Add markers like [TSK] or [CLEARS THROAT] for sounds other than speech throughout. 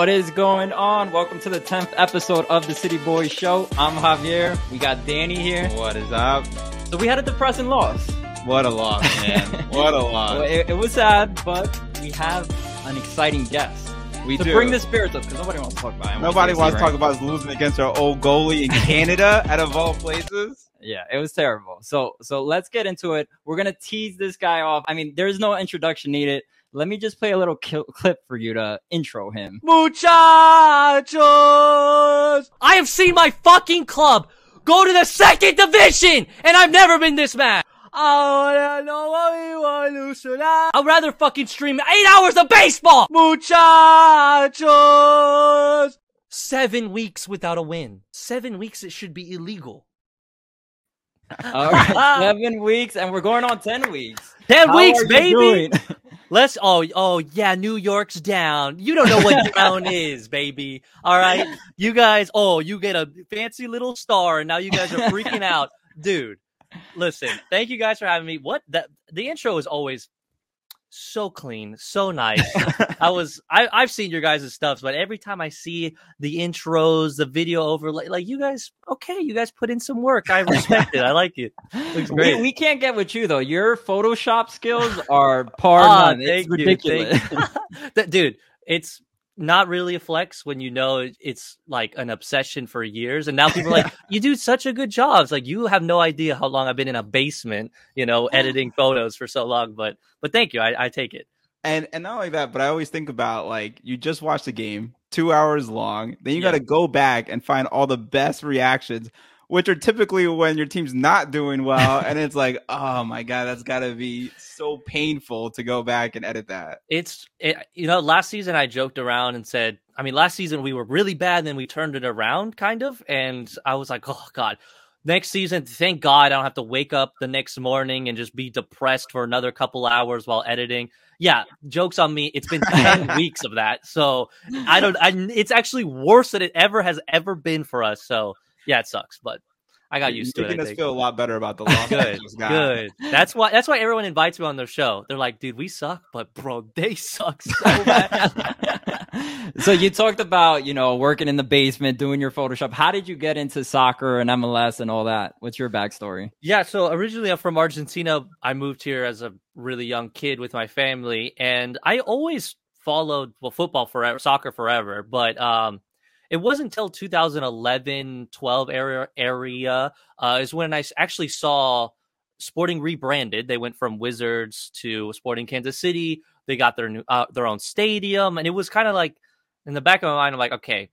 What is going on? Welcome to the 10th episode of the City Boys Show. I'm Javier. We got Danny here. What is up? So we had a depressing loss. What a loss, man. [LAUGHS] what a loss. Well, it, it was sad, but we have an exciting guest. we to do. bring the spirits up because nobody wants to talk about it. Nobody wants to talk about us losing against our old goalie in [LAUGHS] Canada, out of all places. Yeah, it was terrible. So so let's get into it. We're gonna tease this guy off. I mean, there's no introduction needed. Let me just play a little ki- clip for you to intro him. Muchachos! I have seen my fucking club go to the second division, and I've never been this mad. I'd rather fucking stream eight hours of baseball! Muchachos! Seven weeks without a win. Seven weeks it should be illegal. All right, [LAUGHS] seven weeks, and we're going on ten weeks. Ten How weeks, baby! [LAUGHS] Let's oh oh yeah, New York's down. You don't know what [LAUGHS] down is, baby. All right, you guys. Oh, you get a fancy little star, and now you guys are freaking out, [LAUGHS] dude. Listen, thank you guys for having me. What that the intro is always so clean, so nice. I [LAUGHS] was I I've seen your guys' stuff, but every time I see the intros, the video overlay, like you guys, okay, you guys put in some work. I respect it. I like it. Looks great. We, we can't get with you though. Your Photoshop skills are par Ah, none. It's ridiculous. [LAUGHS] dude, it's not really a flex when you know it's like an obsession for years. And now [LAUGHS] people are like, you do such a good job. It's like you have no idea how long I've been in a basement, you know, editing photos for so long. But but thank you. I, I take it. And and not only that, but I always think about like you just watched the game, two hours long. Then you Yeah. got to go back and find all the best reactions, which are typically when your team's not doing well, and it's like, [LAUGHS] oh my god, that's got to be so painful to go back and edit that. It's it, you know, last season I joked around and said, I mean, last season we were really bad, and then we turned it around, kind of, and I was like, oh god. Next season, thank God I don't have to wake up the next morning and just be depressed for another couple hours while editing. Yeah, jokes on me. It's been ten [LAUGHS] weeks of that, so I don't. I, it's actually worse than it ever has ever been for us. So yeah, it sucks, but I got used to it. Making us feel a lot better about the. Good, [LAUGHS] good. That's why. That's why everyone invites me on their show. They're like, "Dude, we suck, but bro, they suck so bad." [LAUGHS] so you talked about you know working in the basement, doing your Photoshop. How did you get into soccer and MLS and all that? What's your backstory? yeah. So originally, I'm from Argentina. I moved here as a really young kid with my family, and I always followed well football forever, soccer forever. But um, it wasn't until 2011, 12 area area uh, is I actually saw Sporting rebranded. They went from Wizards to Sporting Kansas City. They got their new uh, their own stadium, and it was kind of like in the back of my mind, I'm like, okay,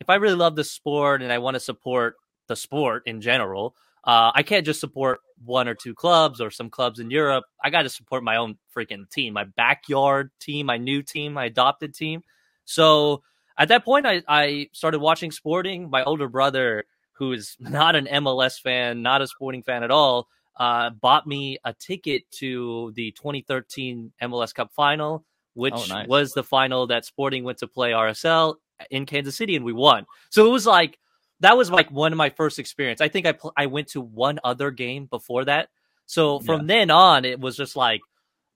if I really love the sport and I want to support the sport in general, uh, I can't just support one or two clubs or some clubs in Europe. I got to support my own freaking team, my backyard team, my new team, my adopted team. So at that point, I, I started watching sporting. My older brother, who is [LAUGHS] not an MLS fan, not a sporting fan at all, uh, bought me a ticket to the 2013 MLS Cup final, which Oh, nice. was the final that Sporting went to play RSL in Kansas City, and we won. So it was like that was like one of my first experience. I think I pl- I went to one other game before that. So from then on, it was just like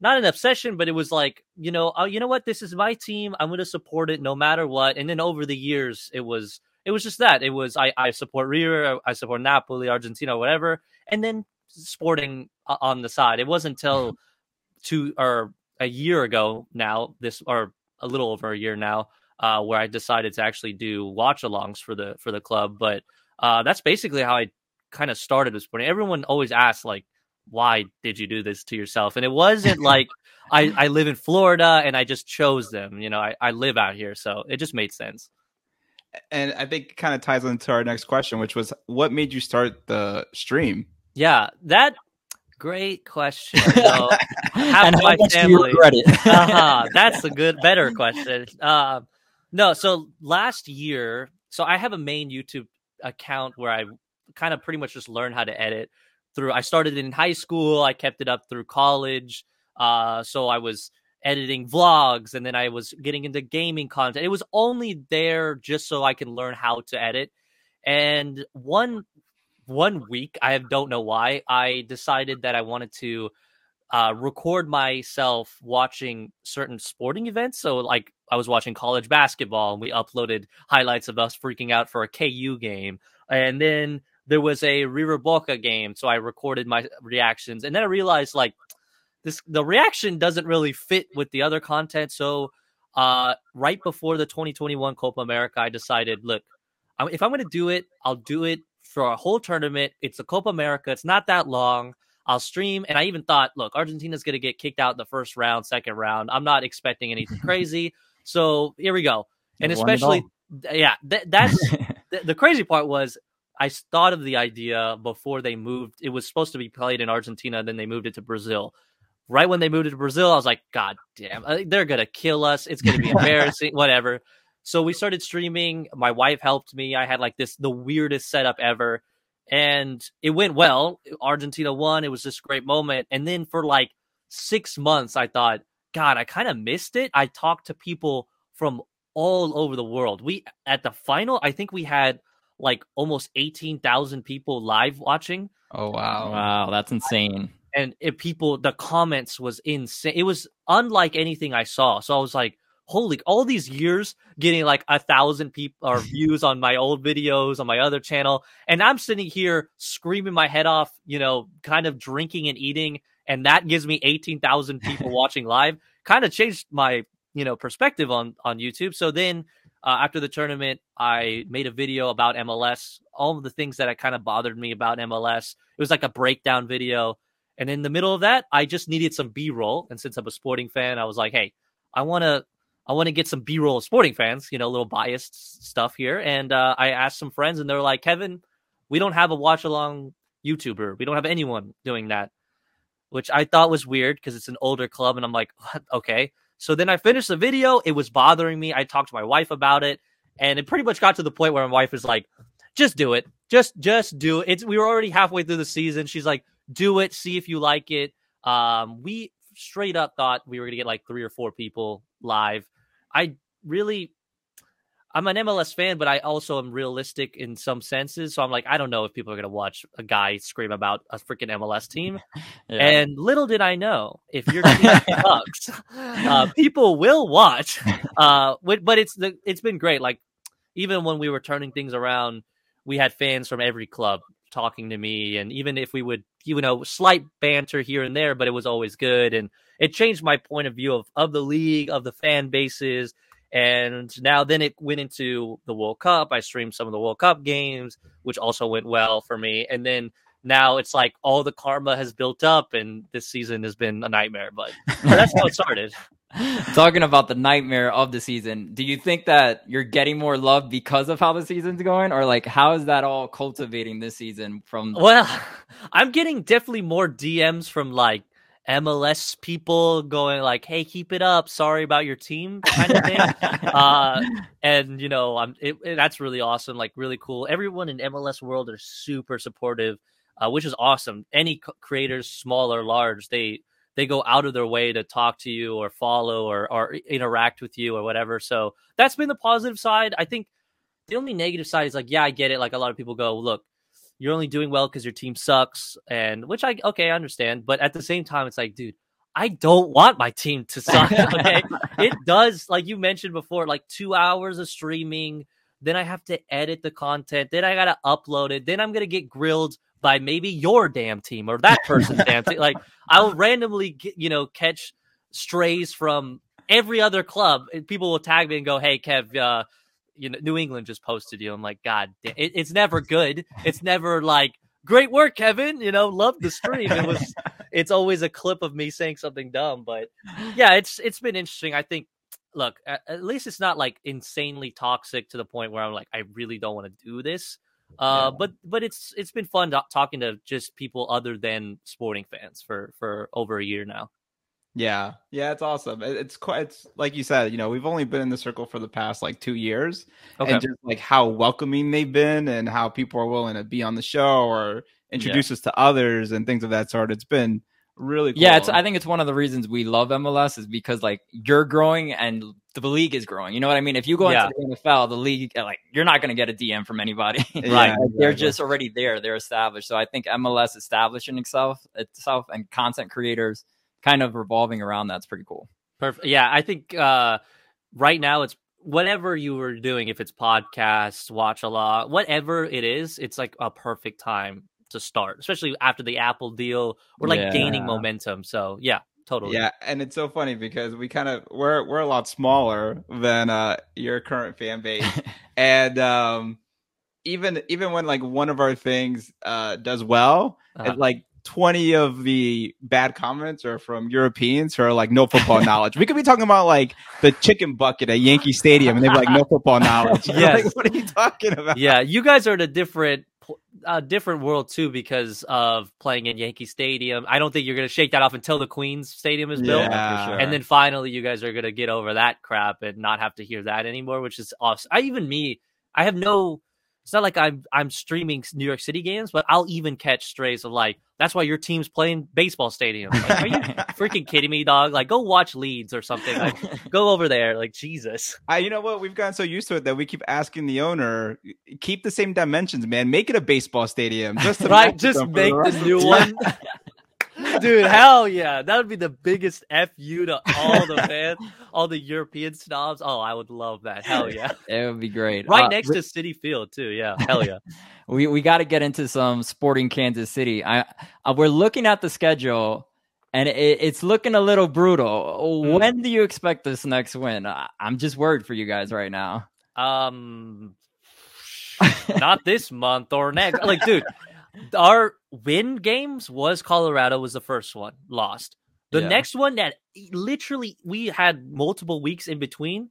not an obsession, but it was like you know, oh, you know what, this is my team. I'm going to support it no matter what. And then over the years, it was it was just that. It was I I support River, I support Napoli, Argentina, whatever, and then Sporting on the side. It wasn't until two or a year ago now, this or a little over a year now, uh, where I decided to actually do watch alongs for the for the club. But uh, that's basically how I kind of started with sporting. Everyone always asks like, "Why did you do this to yourself?" And it wasn't [LAUGHS] like I I live in Florida and I just chose them. You know, I I live out here, so it just made sense. And I think it kind of ties into our next question, which was what made you start the stream? Yeah, that great question. [LAUGHS] So, half and of how my much do you family- regret it? [LAUGHS] uh-huh. That's a good, better question. Uh, no, so last year, so I have a main YouTube account where I kind of pretty much just learned how to edit through. I started in high school, I kept it up through college. Uh, so I was editing vlogs and then I was getting into gaming content. It was only there just so I can learn how to edit. And one one week, I don't know why, I decided that I wanted to uh, record myself watching certain sporting events. So, like, I was watching college basketball, and we uploaded highlights of us freaking out for a KU game, and then there was a River Boca game, so I recorded my reactions, and then I realized like this the reaction doesn't really fit with the other content. So, uh, right before the 2021 Copa America, I decided, look, if I'm going to do it, I'll do it for a whole tournament. It's a Copa America. It's not that long. I'll stream. And I even thought, look, Argentina's going to get kicked out in the first round, second round. I'm not expecting anything [LAUGHS] crazy. So here we go. And especially, yeah, th- that's [LAUGHS] th- the crazy part was I thought of the idea before they moved. It was supposed to be played in Argentina, then they moved it to Brazil. Right when they moved it to Brazil, I was like, God damn, uh, they're gonna kill us. It's gonna be [LAUGHS] embarrassing, whatever. So we started streaming. My wife helped me. I had like this the weirdest setup ever and it went well. Argentina won. It was this great moment. And then for like six months, I thought, God, I kind of missed it. I talked to people from all over the world. We at the final, I think we had like almost eighteen thousand people live watching. Oh wow, wow, that's insane. And it, people, the comments was insane. It was unlike anything I saw. So I was like, holy all these years getting like a thousand people or [LAUGHS] views on my old videos on my other channel and i'm sitting here screaming my head off you know kind of drinking and eating and that gives me 18,000 people [LAUGHS] watching live kind of changed my you know perspective on on youtube so then uh, after the tournament i made a video about mls all of the things that kind of bothered me about mls it was like a breakdown video and in the middle of that i just needed some b-roll and since i'm a sporting fan i was like hey i want to I want to get some B roll of sporting fans, you know, a little biased stuff here. And uh, I asked some friends, and they're like, Kevin, we don't have a watch along YouTuber. We don't have anyone doing that, which I thought was weird because it's an older club. And I'm like, okay. So then I finished the video. It was bothering me. I talked to my wife about it, and it pretty much got to the point where my wife was like, just do it. Just just do it. It's we were already halfway through the season. She's like, do it, see if you like it. Um, we straight up thought we were gonna get like three or four people live. I really I'm an MLS fan, but I also am realistic in some senses. So I'm like, I don't know if people are going to watch a guy scream about a freaking MLS team. [LAUGHS] yeah. And little did I know, if your team [LAUGHS] sucks, uh, people will watch. [LAUGHS] Uh, but it's the it's been great. Like even when we were turning things around, we had fans from every club talking to me, and even if we would, you know, slight banter here and there, but it was always good and it changed my point of view of, of the league, of the fan bases. And now then it went into the World Cup. I streamed some of the World Cup games, which also went well for me. And then now it's like all the karma has built up and this season has been a nightmare, but that's how it started. [LAUGHS] [LAUGHS] Talking about the nightmare of the season, do you think that you're getting more love because of how the season's going, or like how is that all cultivating this season? From well, [LAUGHS] I'm getting definitely more DMs from like MLS people going like, "Hey, keep it up. Sorry about your team," kind of thing. uh, and you know, I'm it, it, that's really awesome. Like, really cool. Everyone in MLS world are super supportive, uh, which is awesome. Any creators, small or large, they they go out of their way to talk to you or follow or or interact with you or whatever. So that's been the positive side. I think the only negative side is like, yeah, I get it. Like a lot of people go, look you're only doing well because your team sucks, and which I okay, I understand. But at the same time, it's like, dude, I don't want my team to suck. [LAUGHS] Okay, it [LAUGHS] does. Like you mentioned before, like two hours of streaming. Then I have to edit the content. Then I gotta upload it. Then I'm gonna get grilled by maybe your damn team or that person's damn team. Like I'll randomly, get, you know, catch strays from every other club. People will tag me and go, "Hey, Kev, uh, you know, New England just posted you. I'm like, God, it, it's never good. It's never like, great work, Kevin. You know, love the stream. It was, [LAUGHS] it's always a clip of me saying something dumb. But yeah, it's it's been interesting. I think, look, at, at least it's not like insanely toxic to the point where I'm like, I really don't want to do this. Uh, yeah. but but it's it's been fun talking to just people other than sporting fans for for over a year now. Yeah, yeah, it's awesome. It's quite, it's like you said, you know, we've only been in the circle for the past like two years, okay. and just like how welcoming they've been, and how people are willing to be on the show or introduce yeah. us to others and things of that sort. It's been really cool. yeah. It's I think it's one of the reasons we love MLS is because like you're growing and the league is growing. You know what I mean? If you go yeah. into the NFL, the league uh, like you're not going to get a DM from anybody, [LAUGHS] right? Like, they're just already there. They're established. So I think MLS establishing itself itself and content creators kind of revolving around that's pretty cool. Perfect. Yeah, I think uh, right now it's whatever you were doing. If it's podcasts, watch a lot, whatever it is, it's like a perfect time to start, especially after the Apple deal. We're like yeah. gaining momentum. So yeah, totally. Yeah, and it's so funny because we kind of we're we're a lot smaller than uh your current fan base, [LAUGHS] and um even even when like one of our things uh does well, uh-huh. it, like 20 of the bad comments are from Europeans who are like no football knowledge. We could be talking about like the chicken bucket at Yankee Stadium and they're like no football knowledge. [LAUGHS] Yes. Like, what are you talking about? Yeah, you guys are in a different a different world too because of playing in Yankee Stadium. I don't think you're going to shake that off until the Queens Stadium is built. Yeah, sure. And then finally you guys are going to get over that crap and not have to hear that anymore, which is awesome. I even me, I have no it's not like I'm I'm streaming New York City games, but I'll even catch strays of like that's why your team's playing baseball stadium. Like, are you [LAUGHS] freaking kidding me, dog? Like go watch Leeds or something. Like [LAUGHS] go over there. Like Jesus. I, you know what? We've gotten so used to it that we keep asking the owner keep the same dimensions, man. Make it a baseball stadium. Just right. Just make the, the new one. [LAUGHS] Dude, hell yeah. That would be the biggest FU to all the [LAUGHS] fans, all the European snobs. Oh, I would love that. Hell yeah. [LAUGHS] It would be great. Right uh, next to Citi Field, too. Yeah. Hell yeah. [LAUGHS] we we got to get into some sporting Kansas City. I uh, We're looking at the schedule and it, it's looking a little brutal. Mm. When do you expect this next win? I'm just worried for you guys right now. Um, not this month or next. Like, dude, our win games was Colorado was the first one lost. The yeah. next one that literally we had multiple weeks in between.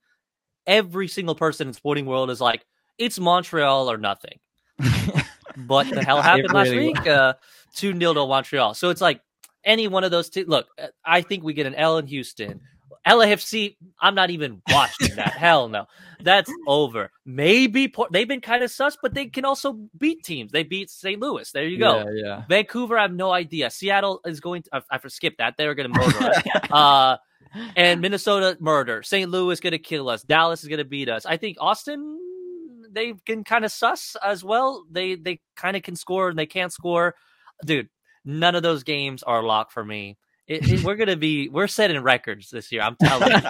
Every single person in sporting world is like, it's Montreal or nothing. [LAUGHS] but the hell happened last week? Uh, two nil to Montreal. So it's like any one of those two. Look, I think we get an L in Houston. LAFC, I'm not even watching that. [LAUGHS] Hell no. That's over. Maybe they've been kind of sus, but they can also beat teams. They beat St. Louis. There you go. Yeah, yeah. Vancouver, I have no idea. Seattle is going to, I, I skipped that. They're going [LAUGHS] to murder us. uh, and Minnesota, murder. St. Louis is going to kill us. Dallas is going to beat us. I think Austin, they can kind of sus as well. They, they kind of can score and they can't score. Dude, none of those games are locked for me. It, it, we're gonna be we're setting records this year. I'm telling you. [LAUGHS]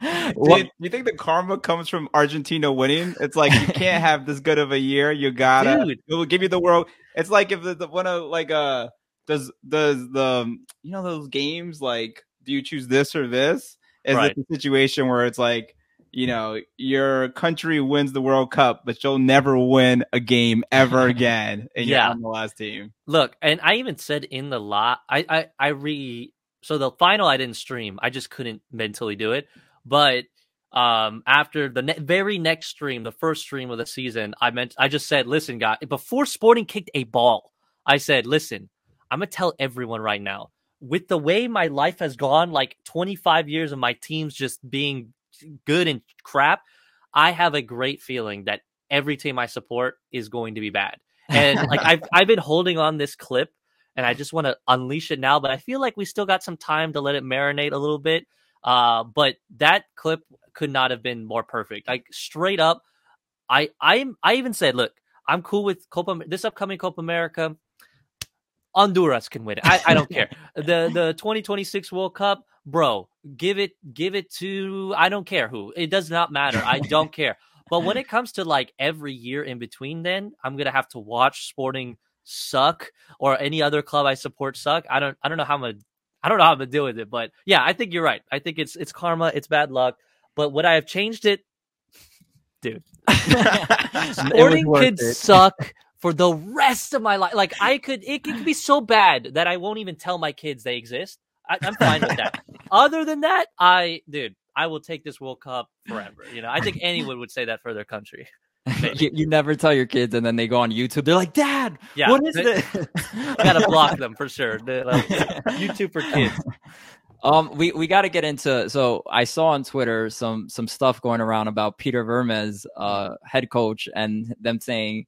Do you, you, think the karma comes from Argentina winning? It's like you can't have this good of a year. You gotta. Dude. It will give you the world. It's like if the, the one of like uh does does the you know those games like do you choose this or this? Is right. it the situation where it's like you know, your country wins the World Cup, but you'll never win a game ever [LAUGHS] again and yeah. you're on the last team. Look, and I even said in the lot, I, I, I re, so the final I didn't stream. I just couldn't mentally do it. But um, after the ne- very next stream, the first stream of the season, I meant, I just said, listen, guys, before Sporting kicked a ball, I said, listen, I'm going to tell everyone right now, with the way my life has gone, like 25 years of my teams just being good and crap, I have a great feeling that every team I support is going to be bad. And like I've [LAUGHS] I've been holding on this clip and I just want to unleash it now, but I feel like we still got some time to let it marinate a little bit. Uh, but that clip could not have been more perfect. Like straight up, I I'm I even said, look, I'm cool with Copa this upcoming Copa America. Honduras can win it. I, I don't care. [LAUGHS] The the 2026 World Cup, bro, give it give it to I don't care who. It does not matter. I don't [LAUGHS] care. But when it comes to like every year in between, then I'm gonna have to watch Sporting suck or any other club I support suck. I don't I don't know how I'm gonna I don't know how I'm gonna deal with it. But yeah, I think you're right. I think it's it's karma, it's bad luck. But would I have changed it? Dude. [LAUGHS] Sporting could suck for the rest of my life. Like I could it could be so bad that I won't even tell my kids they exist. I, am fine with that. [LAUGHS] Other than that, I, dude, I will take this World Cup forever. You know, I think anyone would say that for their country. [LAUGHS] You, you, never tell your kids, and then they go on YouTube. They're like, "Dad, yeah, what is this?" [LAUGHS] I gotta block them for sure. Like, YouTube for kids. Um, we we got to get into. So I saw on Twitter some some stuff going around about Peter Vermes, uh, head coach, and them saying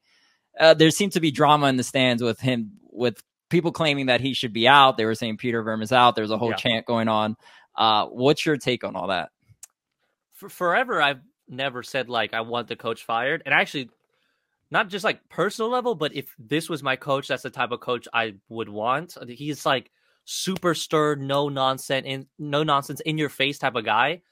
uh, there seemed to be drama in the stands with him with people claiming that he should be out. They were saying Peter Vermes out. There's a whole yeah. chant going on. Uh, what's your take on all that? For forever, I've never said like I want the coach fired, and actually, not just like personal level, but if this was my coach, that's the type of coach I would want. He's like super stern, no nonsense, in no nonsense, in your face type of guy.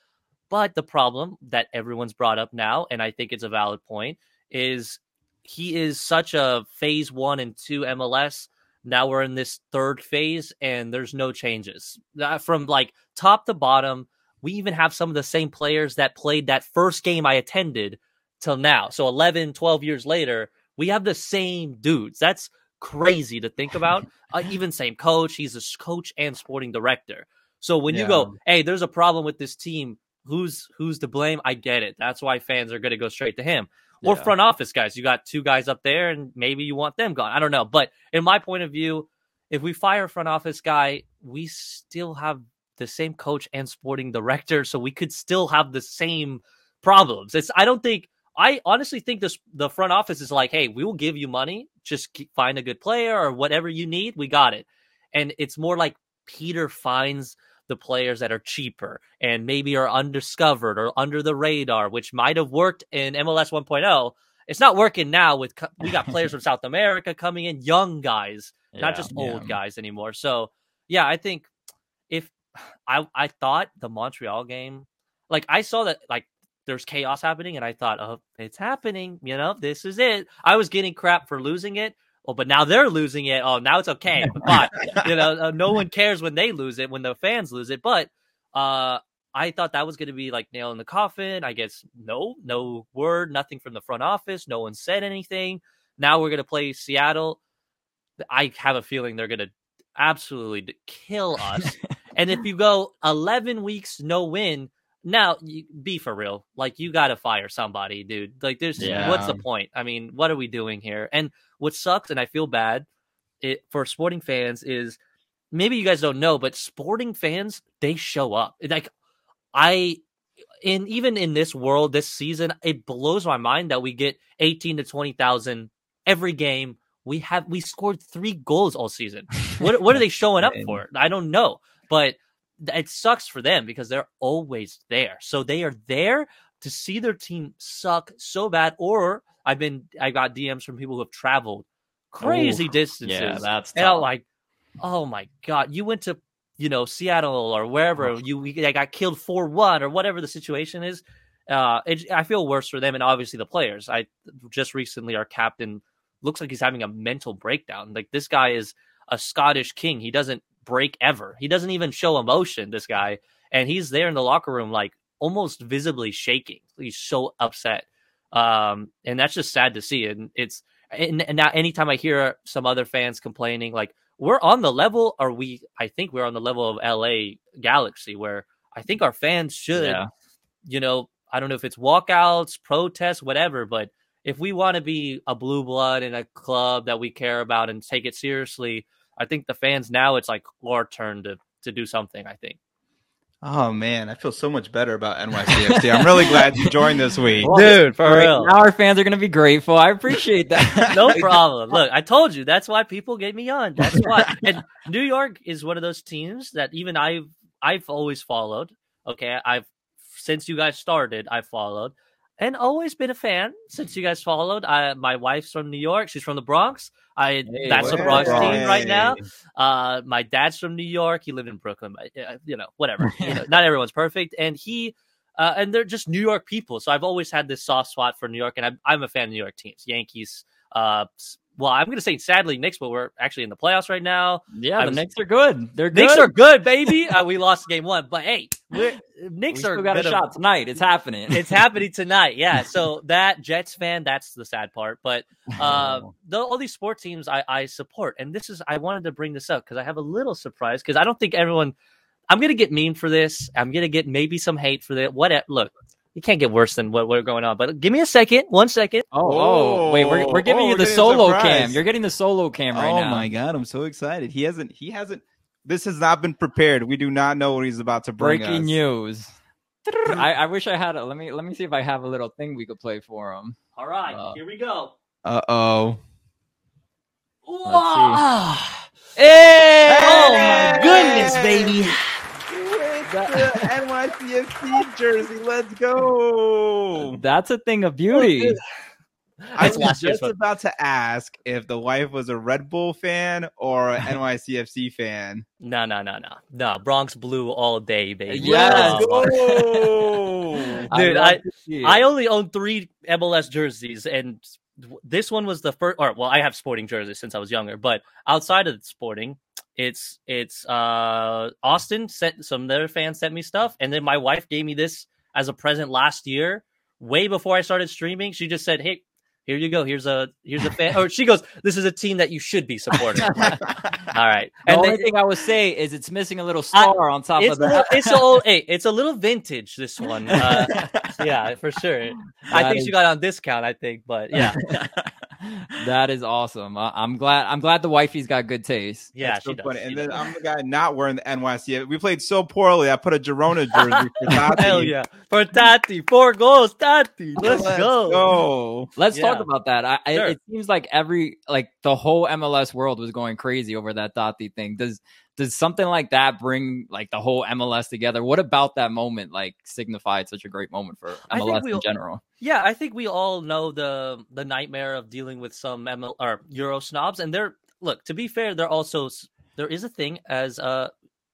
But the problem that everyone's brought up now, and I think it's a valid point, is he is such a phase one and two MLS. Now we're in this third phase, and there's no changes from like top to bottom. We even have some of the same players that played that first game I attended till now. So 11, 12 years later, we have the same dudes. That's crazy to think about. [LAUGHS] uh, even same coach, he's a coach and sporting director. So when yeah. you go, hey, there's a problem with this team, who's who's to blame? I get it. That's why fans are going to go straight to him. Or yeah. front office guys. You got two guys up there, and maybe you want them gone. I don't know. But in my point of view, if we fire a front office guy, we still have the same coach and sporting director, so we could still have the same problems. It's I don't think I honestly think this the front office is like, hey, we will give you money, just find a good player or whatever you need, we got it. And it's more like Peter finds the players that are cheaper and maybe are undiscovered or under the radar, which might have worked in MLS 1.0. It's not working now with we got players from [LAUGHS] South America coming in, young guys, yeah, not just old yeah. guys anymore. So yeah, I think if I I thought the Montreal game, like I saw that like there's chaos happening, and I thought, oh, it's happening. You know, this is it. I was getting crap for losing it. Oh, but now they're losing it. Oh, now it's okay. [LAUGHS] But you know, uh, no one cares when they lose it, when the fans lose it. But uh, I thought that was going to be like nail in the coffin. I guess no, no word, nothing from the front office. No one said anything. Now we're going to play Seattle. I have a feeling they're going to absolutely kill us. [LAUGHS] and if you go 11 weeks no win, now you, be for real like you gotta fire somebody dude. Like there's yeah. what's the point? I mean what are we doing here? And what sucks and i feel bad it for sporting fans is maybe you guys don't know but sporting fans they show up. Like i in even in this world this season it blows my mind that we get 18 to 20,000 every game. We have we scored 3 goals all season. [LAUGHS] What what are they showing up for? I don't know but it sucks for them because they're always there. So they are there to see their team suck so bad. Or I've been, I got DMs from people who have traveled crazy Ooh, distances. Yeah, that's and I'm like, oh my god, you went to you know Seattle or wherever you I got killed four one or whatever the situation is. Uh, it, I feel worse for them and obviously the players. I just recently our captain looks like he's having a mental breakdown. Like this guy is a Scottish king. He doesn't break ever. He doesn't even show emotion, this guy. And he's there in the locker room, like almost visibly shaking. He's so upset. Um, and that's just sad to see. And it's, and, and now anytime I hear some other fans complaining, like, we're on the level, or we, I think we're on the level of LA Galaxy, where I think our fans should, yeah. you know, I don't know if it's walkouts, protests, whatever, but if we want to be a blue blood in a club that we care about and take it seriously, I think the fans now it's like our turn to to do something. I think. Oh man, I feel so much better about [LAUGHS] NYCFC. I'm really glad you joined this week, dude. For real, now our fans are gonna be grateful. I appreciate that. [LAUGHS] no problem. Look, I told you that's why people get me on. That's why. [LAUGHS] and New York is one of those teams that even I've I've always followed. Okay, I've since you guys started, I followed and always been a fan since you guys followed. I, my wife's from New York. She's from the Bronx. I hey, that's a Bronx team right now. Uh, my dad's from New York. He lived in Brooklyn. You know, whatever. [LAUGHS] you know, not everyone's perfect, and he. Uh, and they're just New York people, so I've always had this soft spot for New York, and I'm, I'm a fan of New York teams, Yankees, uh, well, I'm going to say sadly Knicks, but we're actually in the playoffs right now. Yeah, the Knicks are good. They're good. Knicks are good, baby. [LAUGHS] uh, we lost game one, but hey, [LAUGHS] Knicks we are got a shot tonight. It's happening. [LAUGHS] it's happening tonight. Yeah. So that Jets fan, that's the sad part. But uh, the, all these sports teams I, I support, and this is I wanted to bring this up because I have a little surprise because I don't think everyone. I'm gonna get mean for this. I'm gonna get maybe some hate for that. What? Look, you can't get worse than what we're going on. But give me a second, one second. Oh, oh wait, we're, we're giving oh, you the solo cam. You're getting the solo cam right oh now. Oh my god, I'm so excited. He hasn't. He hasn't. This has not been prepared. We do not know what he's about to bring. Breaking us. news. I, I, wish I had a let me let me see if I have a little thing we could play for him. All right, uh, here we go. Uh oh. Hey! Oh my goodness, baby the [LAUGHS] NYCFC jersey. Let's go. That's a thing of beauty. Oh, I was just about to ask if the wife was a Red Bull fan or an [LAUGHS] NYCFC fan. No, no, no, no, no. Bronx Blue all day, baby. Yes, [LAUGHS] dude. I I only own three MLS jerseys, and this one was the first. Or well, I have sporting jerseys since I was younger, but outside of sporting, it's it's uh Austin sent some other fans sent me stuff, and then my wife gave me this as a present last year, way before I started streaming. She just said, "Hey, here you go. Here's a here's a fan." or she goes, "This is a team that you should be supporting." [LAUGHS] All right. The and the only thing I would say is it's missing a little star I, on top of that. it's a little, hey, it's a little vintage. This one, uh, [LAUGHS] yeah, for sure. That I think is... she got on discount. I think, but yeah. [LAUGHS] [LAUGHS] that is awesome. I, am glad. I'm glad the wifey's got good taste. Yeah, That's she so does. Funny. and then I'm the guy not wearing the NYC. We played so poorly. I put a Girona jersey for [LAUGHS] Tati. Hell yeah, for Tati, four goals, Tati. Let's, Let's go. go. Let's yeah. talk about that. I, sure. it, it seems like every like the whole MLS world was going crazy over that Tati thing. Does does something like that bring like the whole MLS together? What about that moment like signified such a great moment for MLS in general? Yeah, I think we all know the the nightmare of dealing with some ML or Euro snobs, and they're look to be fair, they're also there is a thing as uh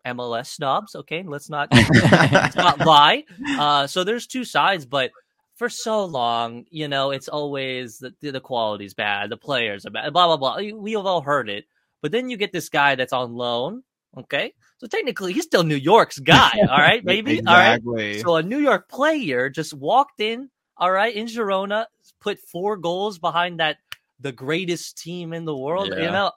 MLS snobs. Okay, let's not let's [LAUGHS] not lie. Uh, so there's two sides, but for so long, you know, it's always the the quality's bad, the players are bad, blah blah blah. We have all heard it. But then you get this guy that's on loan Okay. So technically, he's still New York's guy. [LAUGHS] All right, baby. exactly. All right. So a New York player just walked in. All right, in Girona, put four goals behind that the greatest team in the world. Yeah. You know,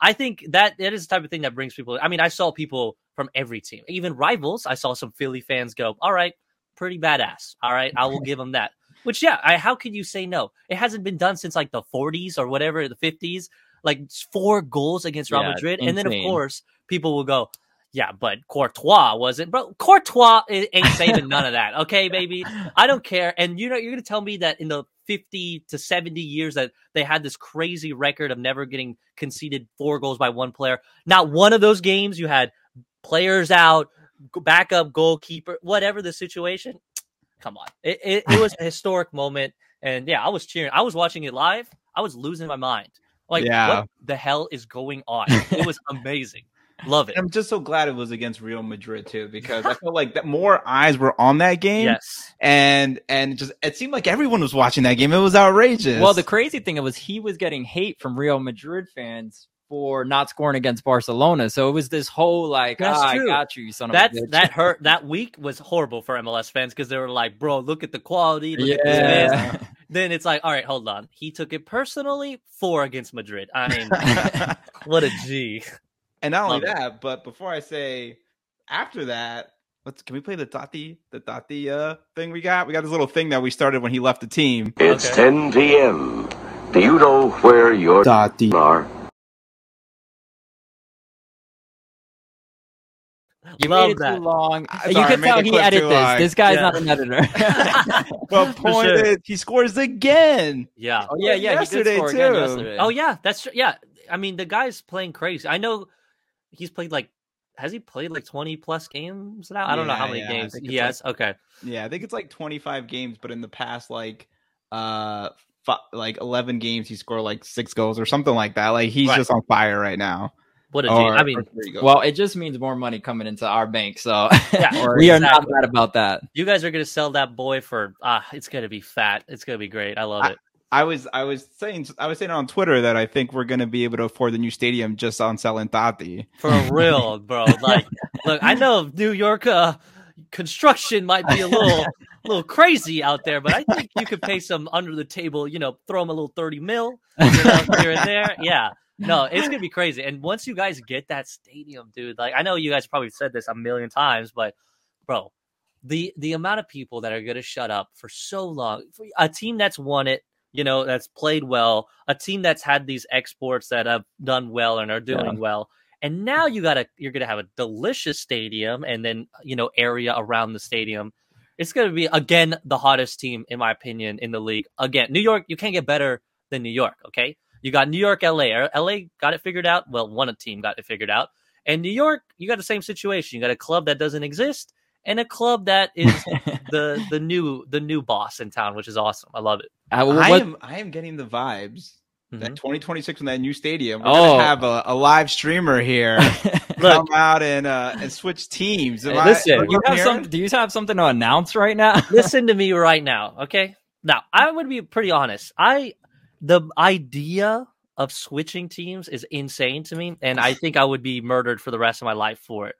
I think that that is the type of thing that brings people. I mean, I saw people from every team, even rivals. I saw some Philly fans go, "All right, pretty badass. All right, I will [LAUGHS] give them that." Which, yeah, I, how could you say no? It hasn't been done since like the 40s or whatever, the 50s. Like four goals against Real yeah, Madrid, and then of course people will go, yeah, but Courtois wasn't. But Courtois ain't saving none of that. Okay, [LAUGHS] baby. I don't care. And you know, you're gonna tell me that in the 50 to 70 years that they had this crazy record of never getting conceded four goals by one player. Not one of those games you had players out, backup goalkeeper, whatever the situation. [TSK] Come on, it, it, it was a [LAUGHS] historic moment, and yeah, I was cheering. I was watching it live. I was losing my mind. Like, yeah. what the hell is going on? It was [LAUGHS] amazing. Love it. I'm just so glad it was against Real Madrid too, because I felt like that more eyes were on that game. Yes. And and just it seemed like everyone was watching that game. It was outrageous. Well, the crazy thing was he was getting hate from Real Madrid fans for not scoring against Barcelona. So it was this whole like, That's ah. I got you, son of a bitch. that, That hurt. That week was horrible for MLS fans because they were like, bro, look at the quality. yeah. Then it's like, all right, hold on. He took it personally. Four against Madrid. I mean, [LAUGHS] what a G. And not only Love that, it. but before I say after that, let's can we play the Tati the Tati uh thing we got? We got this little thing that we started when he left the team. It's okay. 10 p.m. Do you know where your Tati are? You Love made it that. too long. Sorry, you can tell he edited this. Long. This guy's yeah. not an editor. [LAUGHS] [LAUGHS] well, point sure. is, he scores again. Yeah. Oh yeah, yeah. Yesterday too. Yesterday. Oh yeah, that's true. Yeah. I mean, the guy's playing crazy. I know he's played like has he played like 20 plus games now? I don't know how many yeah, games he has. Like, okay. Yeah, I think it's like 25 games, but in the past like uh f- like 11 games he scored like 6 goals or something like that. Like he's right. just on fire right now. What a or, I mean, well, it just means more money coming into our bank. So [LAUGHS] yeah, we exactly. are not mad about that. You guys are going to sell that boy for ah, it's going to be fat. It's going to be great. I love I, it. I was I was saying I was saying on Twitter that I think we're gonna be able to afford the new stadium just on selling Tati. For real, bro. [LAUGHS] Like, look, I know New York uh, construction might be a little a [LAUGHS] little crazy out there, but I think you could pay some under the table. You know, throw them a little thirty mil you know, here and there. Yeah. No, it's gonna be crazy. And once you guys get that stadium, dude, like I know you guys probably said this a million times, but bro, the the amount of people that are gonna shut up for so long, a team that's won it you know, that's played well, a team that's had these exports that have done well and are doing yeah. well. And now you gotta you're gonna have a delicious stadium and then you know area around the stadium. It's gonna be again the hottest team in my opinion in the league. Again, New York, you can't get better than New York. Okay, you got New York, LA. LA got it figured out. Well, one team got it figured out. And New York, you got the same situation. You got a club that doesn't exist, and a club that is [LAUGHS] the the new the new boss in town, which is awesome. I love it. Uh, what, I am I am getting the vibes mm-hmm. that 2026 in that new stadium. We're oh. gonna have a, a live streamer here [LAUGHS] come out and uh, and switch teams. Am listen, I, you have some. Do you have something to announce right now? listen to me right now, okay? Now I would be pretty honest. I the idea of switching teams is insane to me, and I think I would be murdered for the rest of my life for it.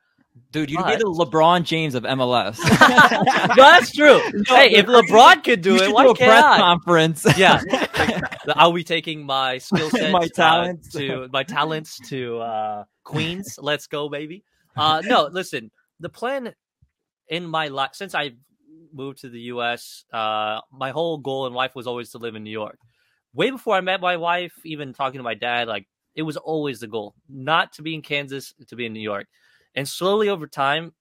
Dude, you'd but... be the LeBron James of MLS. no, [LAUGHS] [LAUGHS] that's true. No, hey, if LeBron could do it, why do a can't press I? conference? yeah, [LAUGHS] I'll be taking my skill set, my talents uh, to my talents to uh, Queens. Let's go, baby. Uh, no, listen. The plan in my life since I moved to the U.S., uh, my whole goal in life was always to live in New York. Way before I met my wife, even talking to my dad, like it was always the goal, not to be in Kansas, to be in New York. And slowly over time,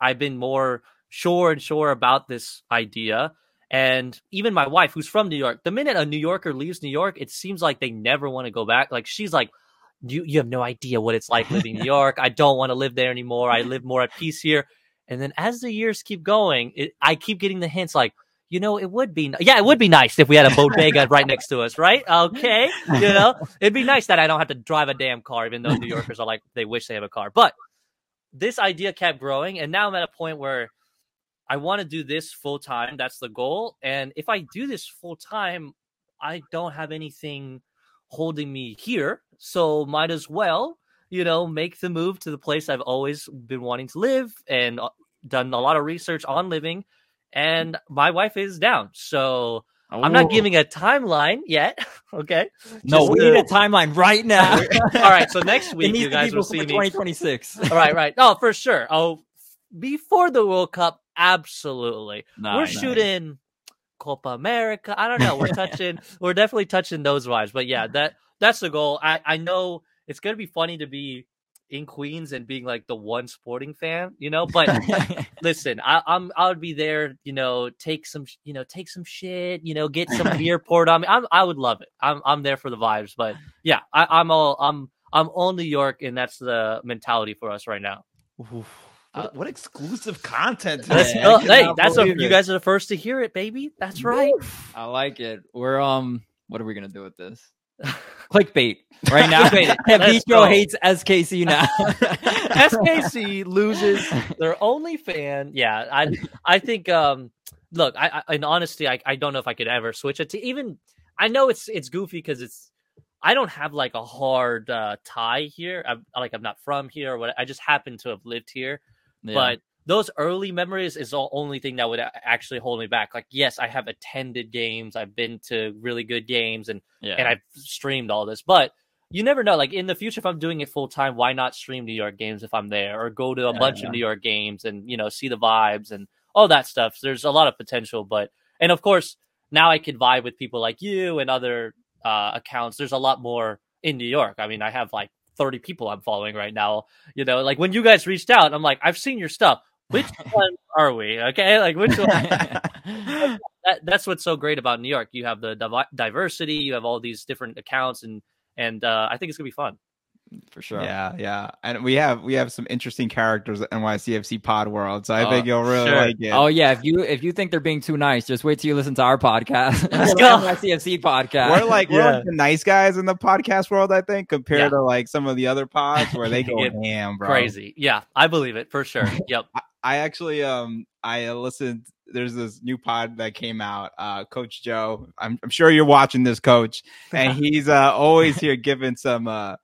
I've been more sure and sure about this idea. And even my wife, who's from New York, the minute a New Yorker leaves New York, it seems like they never want to go back. Like she's like, you, you have no idea what it's like living in New [LAUGHS] York. I don't want to live there anymore. I live more at peace here. And then as the years keep going, it, I keep getting the hints like, you know, it would be, yeah, it would be nice if we had a bodega [LAUGHS] right next to us, right? Okay. You know, it'd be nice that I don't have to drive a damn car, even though New Yorkers are like, they wish they have a car. But this idea kept growing, and now I'm at a point where I want to do this full time. That's the goal. And if I do this full time, I don't have anything holding me here. So might as well, you know, make the move to the place I've always been wanting to live and uh, done a lot of research on living. And my wife is down. So I'm not oh. giving a timeline yet. [LAUGHS] okay. No, Just we to... need a timeline right now. [LAUGHS] All right. So next week, you guys will see me. 2026. [LAUGHS] All right. Right. Oh, for sure. Oh, before the World Cup, absolutely. Nice, We're nice. shooting Copa America. I don't know. We're touching. we're definitely touching those vibes. But yeah, that that's the goal. I I know it's gonna be funny to be in Queens and being like the one sporting fan, you know. [LAUGHS] But listen, I, I'm I would be there, you know, take some, you know, take some shit, you know, get some [LAUGHS] beer poured on me. I'm, I would love it. I'm I'm there for the vibes. But yeah, I, I'm all I'm I'm all New York, and that's the mentality for us right now. What, what, exclusive content! [LAUGHS] That's, hey, that's a, you guys are the first to hear it, baby. That's right. I like it. We're um, what are we gonna do with this? Clickbait right now. [LAUGHS] Vitro hates SKC now. [LAUGHS] SKC loses their only fan. Yeah, I I think. Um, look, I, I in honesty, I, I don't know if I could ever switch it to even. I know it's it's goofy because it's. I don't have like a hard uh, tie here. I'm like I'm not from here. Or what I just happen to have lived here, yeah. but those early memories is the only thing that would actually hold me back. Like, yes, I have attended games, I've been to really good games, and yeah. and I've streamed all this, but you never know. Like in the future, if I'm doing it full time, why not stream New York games if I'm there, or go to a yeah, bunch of New York games and you know see the vibes and all that stuff. So there's a lot of potential, but and of course now I can vibe with people like you and other uh, accounts. There's a lot more in New York. I mean, I have like 30 people I'm following right now. You know, like when you guys reached out, I'm like, I've seen your stuff which [LAUGHS] one are we? Okay, like which one? [LAUGHS] [LAUGHS] that, that's what's so great about New York. You have the div- diversity. You have all these different accounts, and and uh, I think it's gonna be fun for sure. Yeah, yeah, and we have we have some interesting characters at NYCFC Pod World, so I think you'll really sure. like it. Oh yeah, if you if you think they're being too nice, just wait till you listen to our podcast, NYCFC podcast. We're like yeah. we're like the nice guys in the podcast world, I think, compared yeah. to like some of the other pods where they go ham, bro. Crazy. Yeah, I believe it for sure. Yep. I, I actually um I listened. There's this new pod that came out. Uh, Coach Joe. I'm I'm sure you're watching this, Coach, and [LAUGHS] he's uh always here giving some uh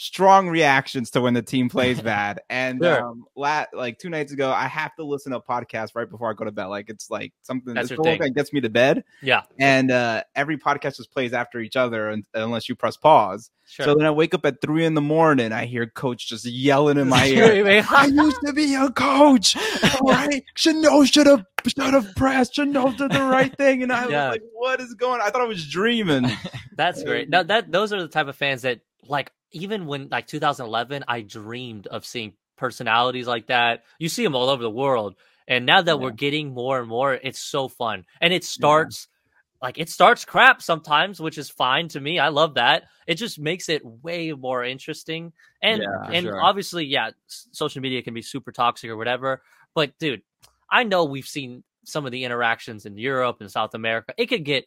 strong reactions to when the team plays [LAUGHS] bad. And sure. um, lat, like two nights ago, I have to listen to a podcast right before I go to bed. Like it's like something that's that gets me to bed. Yeah. And uh, every podcast just plays after each other unless you press pause. Sure. So then I wake up at three in the morning. I hear coach just yelling in my [LAUGHS] ear. I used to be a coach. [LAUGHS] All right. Chanel should have should have pressed. Chanel did the right thing. And I yeah. was like, what is going on? I thought I was dreaming. That's great. Now that those are the type of fans that like even when like 2011, I dreamed of seeing personalities like that. You see them all over the world. And now that yeah. we're getting more and more, it's so fun. And it starts yeah. like it starts crap sometimes, which is fine to me. I love that. It just makes it way more interesting. And yeah, and sure. obviously, yeah, social media can be super toxic or whatever. But dude, I know we've seen some of the interactions in Europe and South America. It could get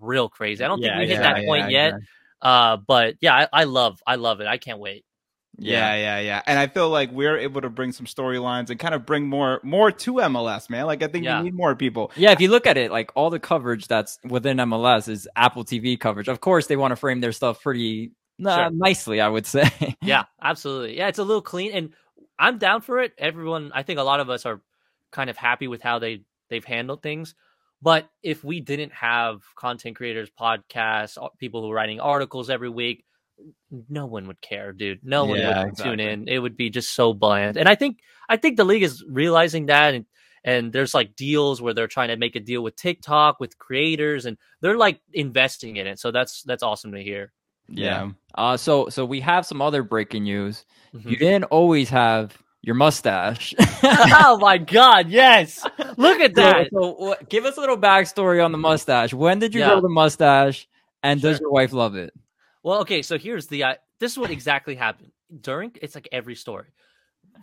real crazy. I don't think we hit that point yet. Yeah. Uh, but yeah, I, I love, I love it. I can't wait. Yeah, yeah, yeah. And I feel like we're able to bring some storylines and kind of bring more more to MLS, man. Like I think Yeah. we need more people. Yeah, if you look at it, like all the coverage that's within MLS is Apple TV coverage. Of course, they want to frame their stuff pretty uh, Sure. nicely, I would say. [LAUGHS] Yeah, absolutely. Yeah, it's a little clean, and I'm down for it. Everyone, I think a lot of us are kind of happy with how they they've handled things. But if we didn't have content creators, podcasts, people who are writing articles every week, no one would care, dude. No one Yeah, would exactly. tune in. It would be just so bland. And I think I think the league is realizing that, and and there's like deals where they're trying to make a deal with TikTok with creators, and they're like investing in it. So that's that's awesome to hear. yeah. Uh, so so we have some other breaking news. Mhm. You didn't always have your mustache. [LAUGHS] oh my god, yes! Look at that. so what, give us a little backstory on the mustache. When did you Yeah. grow the mustache? And does your wife love it? Well, okay, so here's the uh, this is what exactly happened during it's like every story.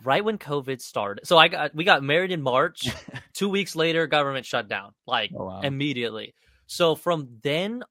Right when COVID started. So I got we got married in March. [LAUGHS] 2 weeks later government shut down like Oh, wow. immediately. So from then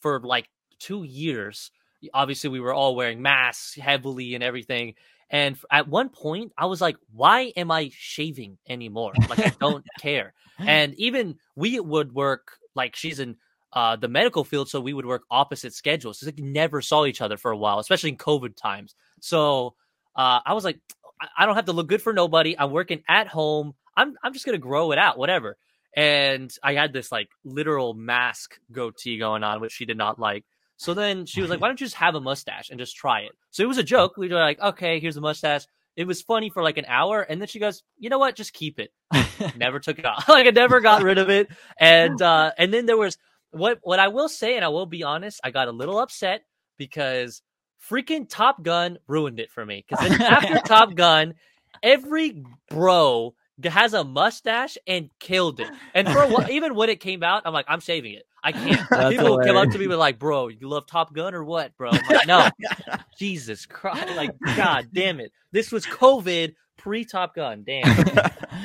for like 2 years, obviously we were all wearing masks heavily and everything. And at one point I was like why am I shaving anymore? Like I [LAUGHS] don't care. And even we would work like she's in uh, the medical field, so we would work opposite schedules. So we never saw each other for a while, especially in COVID times. So uh, I was like, I- I don't have to look good for nobody. I'm working at home. I'm I'm just gonna grow it out, whatever. And I had this like literal mask goatee going on, which she did not like. So then she was like, "Why don't you just have a mustache and just try it?" So it was a joke. We were like, "Okay, here's a mustache." It was funny for like an hour, and then she goes, "You know what? Just keep it." [LAUGHS] never took it off. [LAUGHS] like I never got rid of it. And [LAUGHS] uh and then there was what what I will say, and I will be honest, I got a little upset because freaking Top Gun ruined it for me. Because after Top Gun, every bro has a mustache and killed it. And for a while, even when it came out, I'm like, I'm saving it. I can't. That's People come up to me with like, bro, you love Top Gun or what, bro? I'm like, no, [LAUGHS] Jesus Christ, like, God damn it, this was COVID pre Top Gun, damn.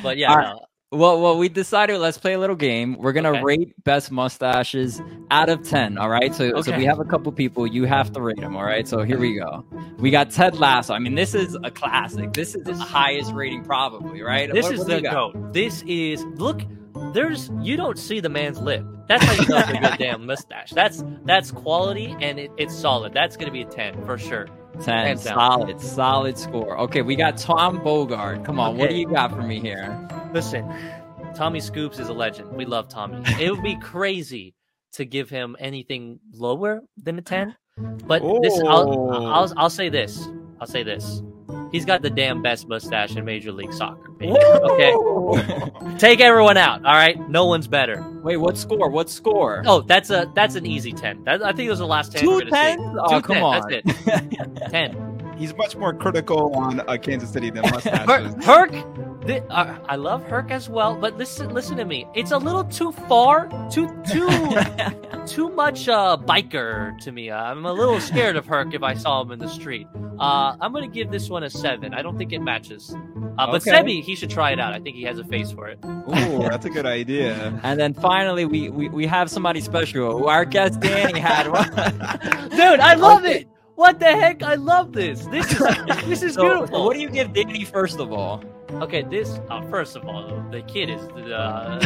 But yeah, [LAUGHS] right. no, Well, well, we decided let's play a little game. We're gonna Okay. rate best mustaches out of ten. All right. So, so we have a couple people. You have to rate them. All right. So here we go. We got Ted Lasso. I mean, this is a classic. This is the highest rating, probably. Right. This What- is what the goat. This is look. There's you don't see the man's lip. That's how you know it's a good [LAUGHS] damn mustache. That's that's quality and it, it's solid. That's gonna be a ten for sure. Ten. Hands down. Solid, solid score. Okay, we got Tom Bogert. Come on, what do you got for me here? Listen, Tommy Scoops is a legend. We love Tommy. It would be crazy to give him anything lower than a ten. But this, I'll. I'll I'll say this. I'll say this. He's got the damn best mustache in Major League Soccer. baby. Okay, [LAUGHS] take everyone out. All right, no one's better. Wait, what score? What score? Oh, that's a that's an easy ten. That, I think it was the last ten. Two we're gonna see. tens? Oh, Two come tens, on. That's it. [LAUGHS] Ten. He's much more critical on uh, Kansas City than [LAUGHS] mustaches. Herc, Herc uh, I love Herc as well, but listen, listen to me. It's a little too far, too too [LAUGHS] too much uh, biker to me. Uh, I'm a little scared of Herc if I saw him in the street. Uh, I'm gonna give this one a seven. I don't think it matches. Uh, but Okay. Sebi, he should try it out. I think he has a face for it. Ooh, that's a good idea. [LAUGHS] And then finally, we, we, we have somebody special. Our guest Danny had one. Dude, I love it. What the heck? I love this. This is [LAUGHS] this is So, beautiful. what do you give Danny first of all? Okay, this uh, first of all, the kid is uh,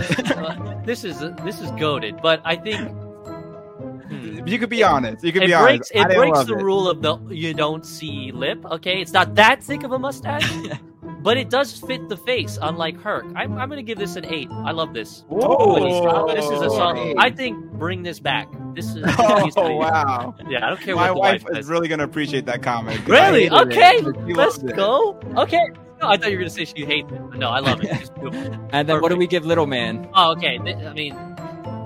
[LAUGHS] this is this is goaded, but I think hmm, You could be honest. You could be breaks honest. It didn't breaks the it. rule of the you don't see lip. Okay, it's not that thick of a mustache, [LAUGHS] but it does fit the face. Unlike Herc, I'm, I'm gonna give this an eight. I love this. Whoa. this is a Eight. solid. I think bring this back. This is this [LAUGHS] Oh wow! [LAUGHS] yeah. I don't care My what the wife wife is really gonna appreciate that comment. Really? hated it, Okay, let's loved it. go. Okay. No, I thought you were gonna say she hates it. But no, I love it. [LAUGHS] It's. And then what do we give Little Man? Oh, okay. I mean,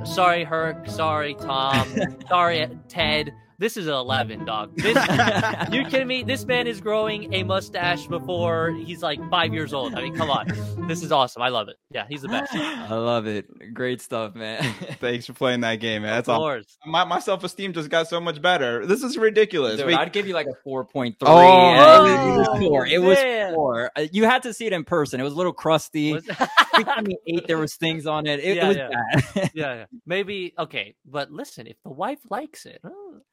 sorry, Herc. Sorry, Tom. sorry, Ted. This is an 11, dog. This, [LAUGHS] you kidding me? This man is growing a mustache before he's like five years old. I mean, come on. This is awesome. I love it. Yeah, he's the best. [GASPS] I love it. Great stuff, man. [LAUGHS] Thanks for playing that game, man. That's all. My, my self esteem just got so much better. This is ridiculous. Dude, I'd give you like a 4.3. Oh, it was four. It was four. Uh, you had to see it in person. It was a little crusty. Was- [LAUGHS] eight, there was things on it. It, yeah, it was yeah. bad. yeah, yeah, maybe okay, but listen, if the wife likes it,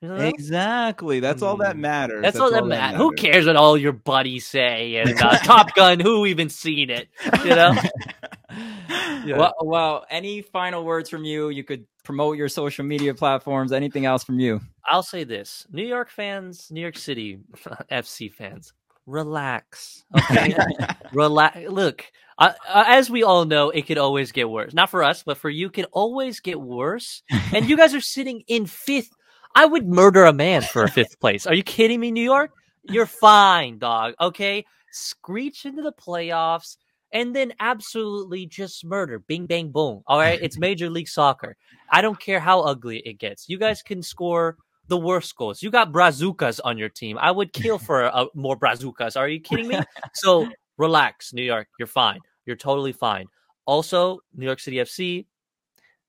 you know? exactly. That's all that mm. matters. That's, That's all, that, all that matters. Who cares what all your buddies say? And uh, [LAUGHS] Top Gun, who even seen it? You know. [LAUGHS] yeah. Well, well, any final words from you? You could promote your social media platforms. Anything else from you? I'll say this: New York fans, New York City [LAUGHS] FC fans, relax. Okay, relax. Look, uh, as we all know, it could always get worse. Not for us, but for you, can always get worse. and you guys are sitting in fifth. I would murder a man for a fifth place. Are you kidding me, New York? You're fine, dog. Okay, screech into the playoffs and then absolutely just murder. Bing, bang, boom. All right, it's [LAUGHS] Major League Soccer. I don't care how ugly it gets. You guys can score the worst goals. You got brazucas on your team. I would kill for a, more brazucas. Are you kidding me? [LAUGHS] So relax, New York. You're fine. You're totally fine. Also, New York City FC,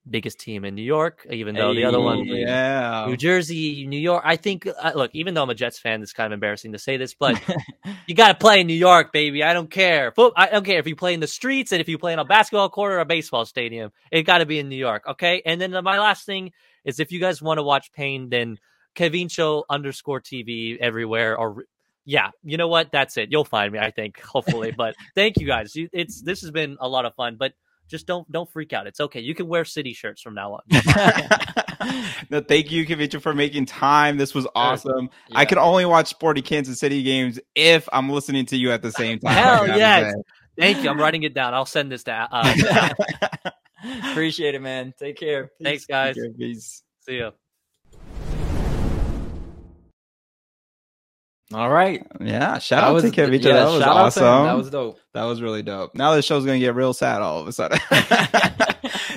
biggest team in New York, even though hey, the other one, yeah, New Jersey, New York. I think, uh, look, even though I'm a Jets fan, it's kind of embarrassing to say this, but [LAUGHS] you got to play in New York, baby. I don't care. I don't care if you play in the streets and if you play in a basketball court or a baseball stadium. It got to be in New York, okay? And then my last thing is if you guys want to watch Pain, then Kevincho underscore TV everywhere or yeah, you know what? That's it. You'll find me, I think, hopefully. [LAUGHS] but thank you guys. It's this has been a lot of fun, but just don't don't freak out. It's okay. You can wear city shirts from now on. [LAUGHS] no, thank you, Kevincho, for making time. This was awesome. Yeah. I can only watch Sporting Kansas City games if I'm listening to you at the [LAUGHS] same time. Hell [LAUGHS] yes. Thank you. I'm writing it down. I'll send this to. Uh, Appreciate it, man. Take care. Peace. Thanks, guys. Peace. See ya. All right. Yeah. Shout that out was, to Kevin. Yeah, that was awesome. That was dope. That was really dope. Now the show's gonna get real sad all of a sudden.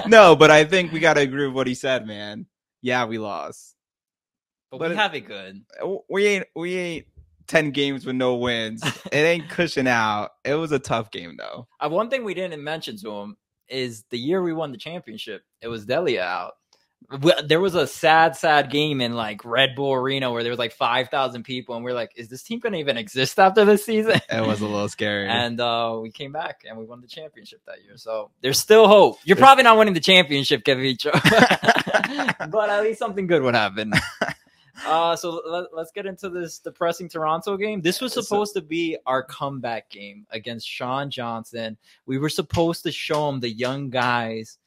[LAUGHS] no, but I think we gotta agree with what he said, man. Yeah, we lost. But, but we it, have it good. We ain't we ain't 10 games with no wins. it ain't [LAUGHS] cushion out. It was a tough game though. Uh, one thing we didn't mention to him is the year we won the championship, it was Delia out there was a sad, sad game in like Red Bull Arena where there was like five thousand people, and we are like, "Is this team going to even exist after this season?" It was a little [LAUGHS] scary, and uh, we came back and we won the championship that year. So there's still hope. You're probably not winning the championship, Kevincho, [LAUGHS] but at least something good would happen. [LAUGHS] Uh, so let, us get into this depressing Toronto game. This was supposed to be our comeback game against Sean Johnson. We were supposed to show him the young guys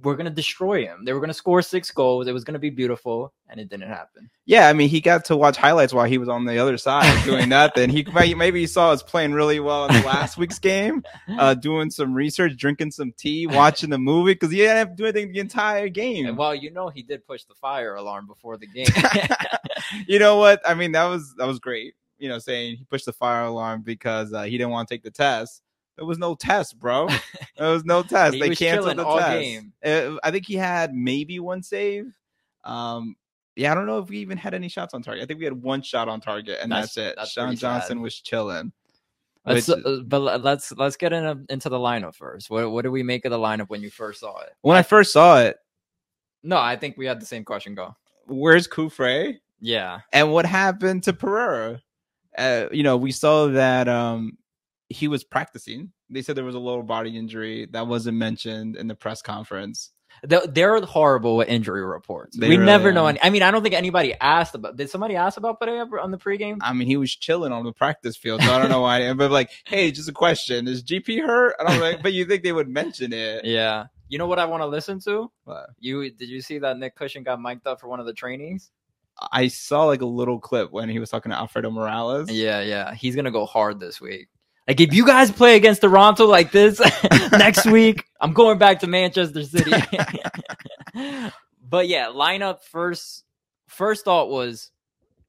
we're going to destroy him. They were going to score six goals. It was going to be beautiful, and it didn't happen. Yeah, I mean, he got to watch highlights while he was on the other side doing [LAUGHS] nothing. He maybe he saw us playing really well in the last week's game, uh, [LAUGHS] doing some research, drinking some tea, watching the movie because he didn't have to do anything the entire game. And well, you know, he did push the fire alarm before the game. [LAUGHS] you know what? I mean, that was that was great. You know, saying he pushed the fire alarm because uh, he didn't want to take the test there was no test, bro. [LAUGHS] There was no test. they canceled the test. Game. I think he had maybe one save. Um, yeah, I don't know if we even had any shots on target. I think we had one shot on target, and that's, that's it. That's Sean Johnson sad. was chilling. Let's, which, uh, but let's let's get in a, into the lineup first. What what do we make of the lineup when you first saw it? When I first saw it, no, I think we had the same question. Go. Where's Cufré? Yeah. And what happened to Pereira? Uh, you know, we saw that um he was practicing. They said there was a lower body injury that wasn't mentioned in the press conference. They're horrible with injury reports. They we really never are. know any. I mean, I don't think anybody asked about. Did somebody ask about Pereira on the pregame? I mean, he was chilling on the practice field, so I don't know why. [LAUGHS] But like, hey, just a question: Is GP hurt? And I'm like, but you think they would mention it? [LAUGHS] Yeah. You know what I want to listen to? What? You did you see that Nick Cushing got mic'd up for one of the trainings? I saw like a little clip when he was talking to Alfredo Morales. Yeah, yeah, he's gonna go hard this week. Like if you guys play against Toronto like this [LAUGHS] next [LAUGHS] week, I'm going back to Manchester City. [LAUGHS] but yeah, lineup first first thought was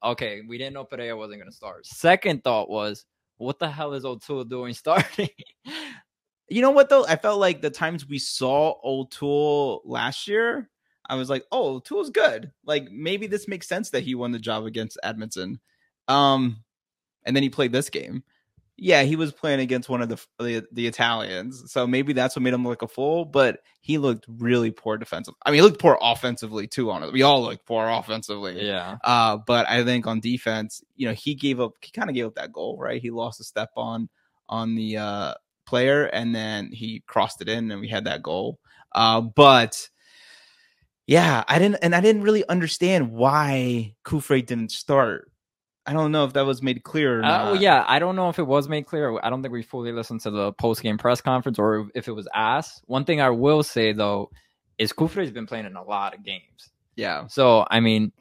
okay, we didn't know Pereira wasn't gonna start. Second thought was, what the hell is O'Toole doing starting? you know what though? I felt like the times we saw O'Toole last year, I was like, oh, Tool's good. Like maybe this makes sense that he won the job against Edmonton. Um, and then he played this game. Yeah, he was playing against one of the, the the Italians, so maybe that's what made him look a fool. But he looked really poor defensively. I mean, he looked poor offensively too. On it, we all look poor offensively. Yeah. Uh, but I think on defense, you know, he gave up. He kind of gave up that goal, right? He lost a step on on the uh, player, and then he crossed it in, and we had that goal. Uh, but yeah, I didn't, and I didn't really understand why Cufré didn't start. I don't know if that was made clear. Or Uh, well, yeah, I don't know if it was made clear. I don't think we fully listened to the post game press conference or if it was asked. One thing I will say though is Cufré's been playing in a lot of games. yeah, So I mean,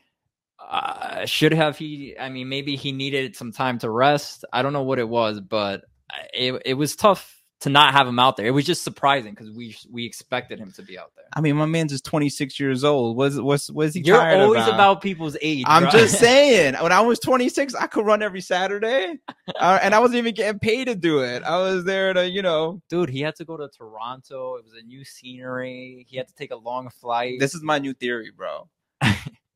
uh, should have he? I mean, maybe he needed some time to rest. I don't know what it was, but it it was tough to not have him out there. It was just surprising because we we expected him to be out there. I mean, my man's just 26 years old. Was was was he? You're tired always about? about people's age. I'm bro. just [LAUGHS] saying. When I was 26, I could run every Saturday, uh, and I wasn't even getting paid to do it. I was there to, you know. dude. He had to go to Toronto. It was a new scenery. He had to take a long flight. This is my new theory, bro.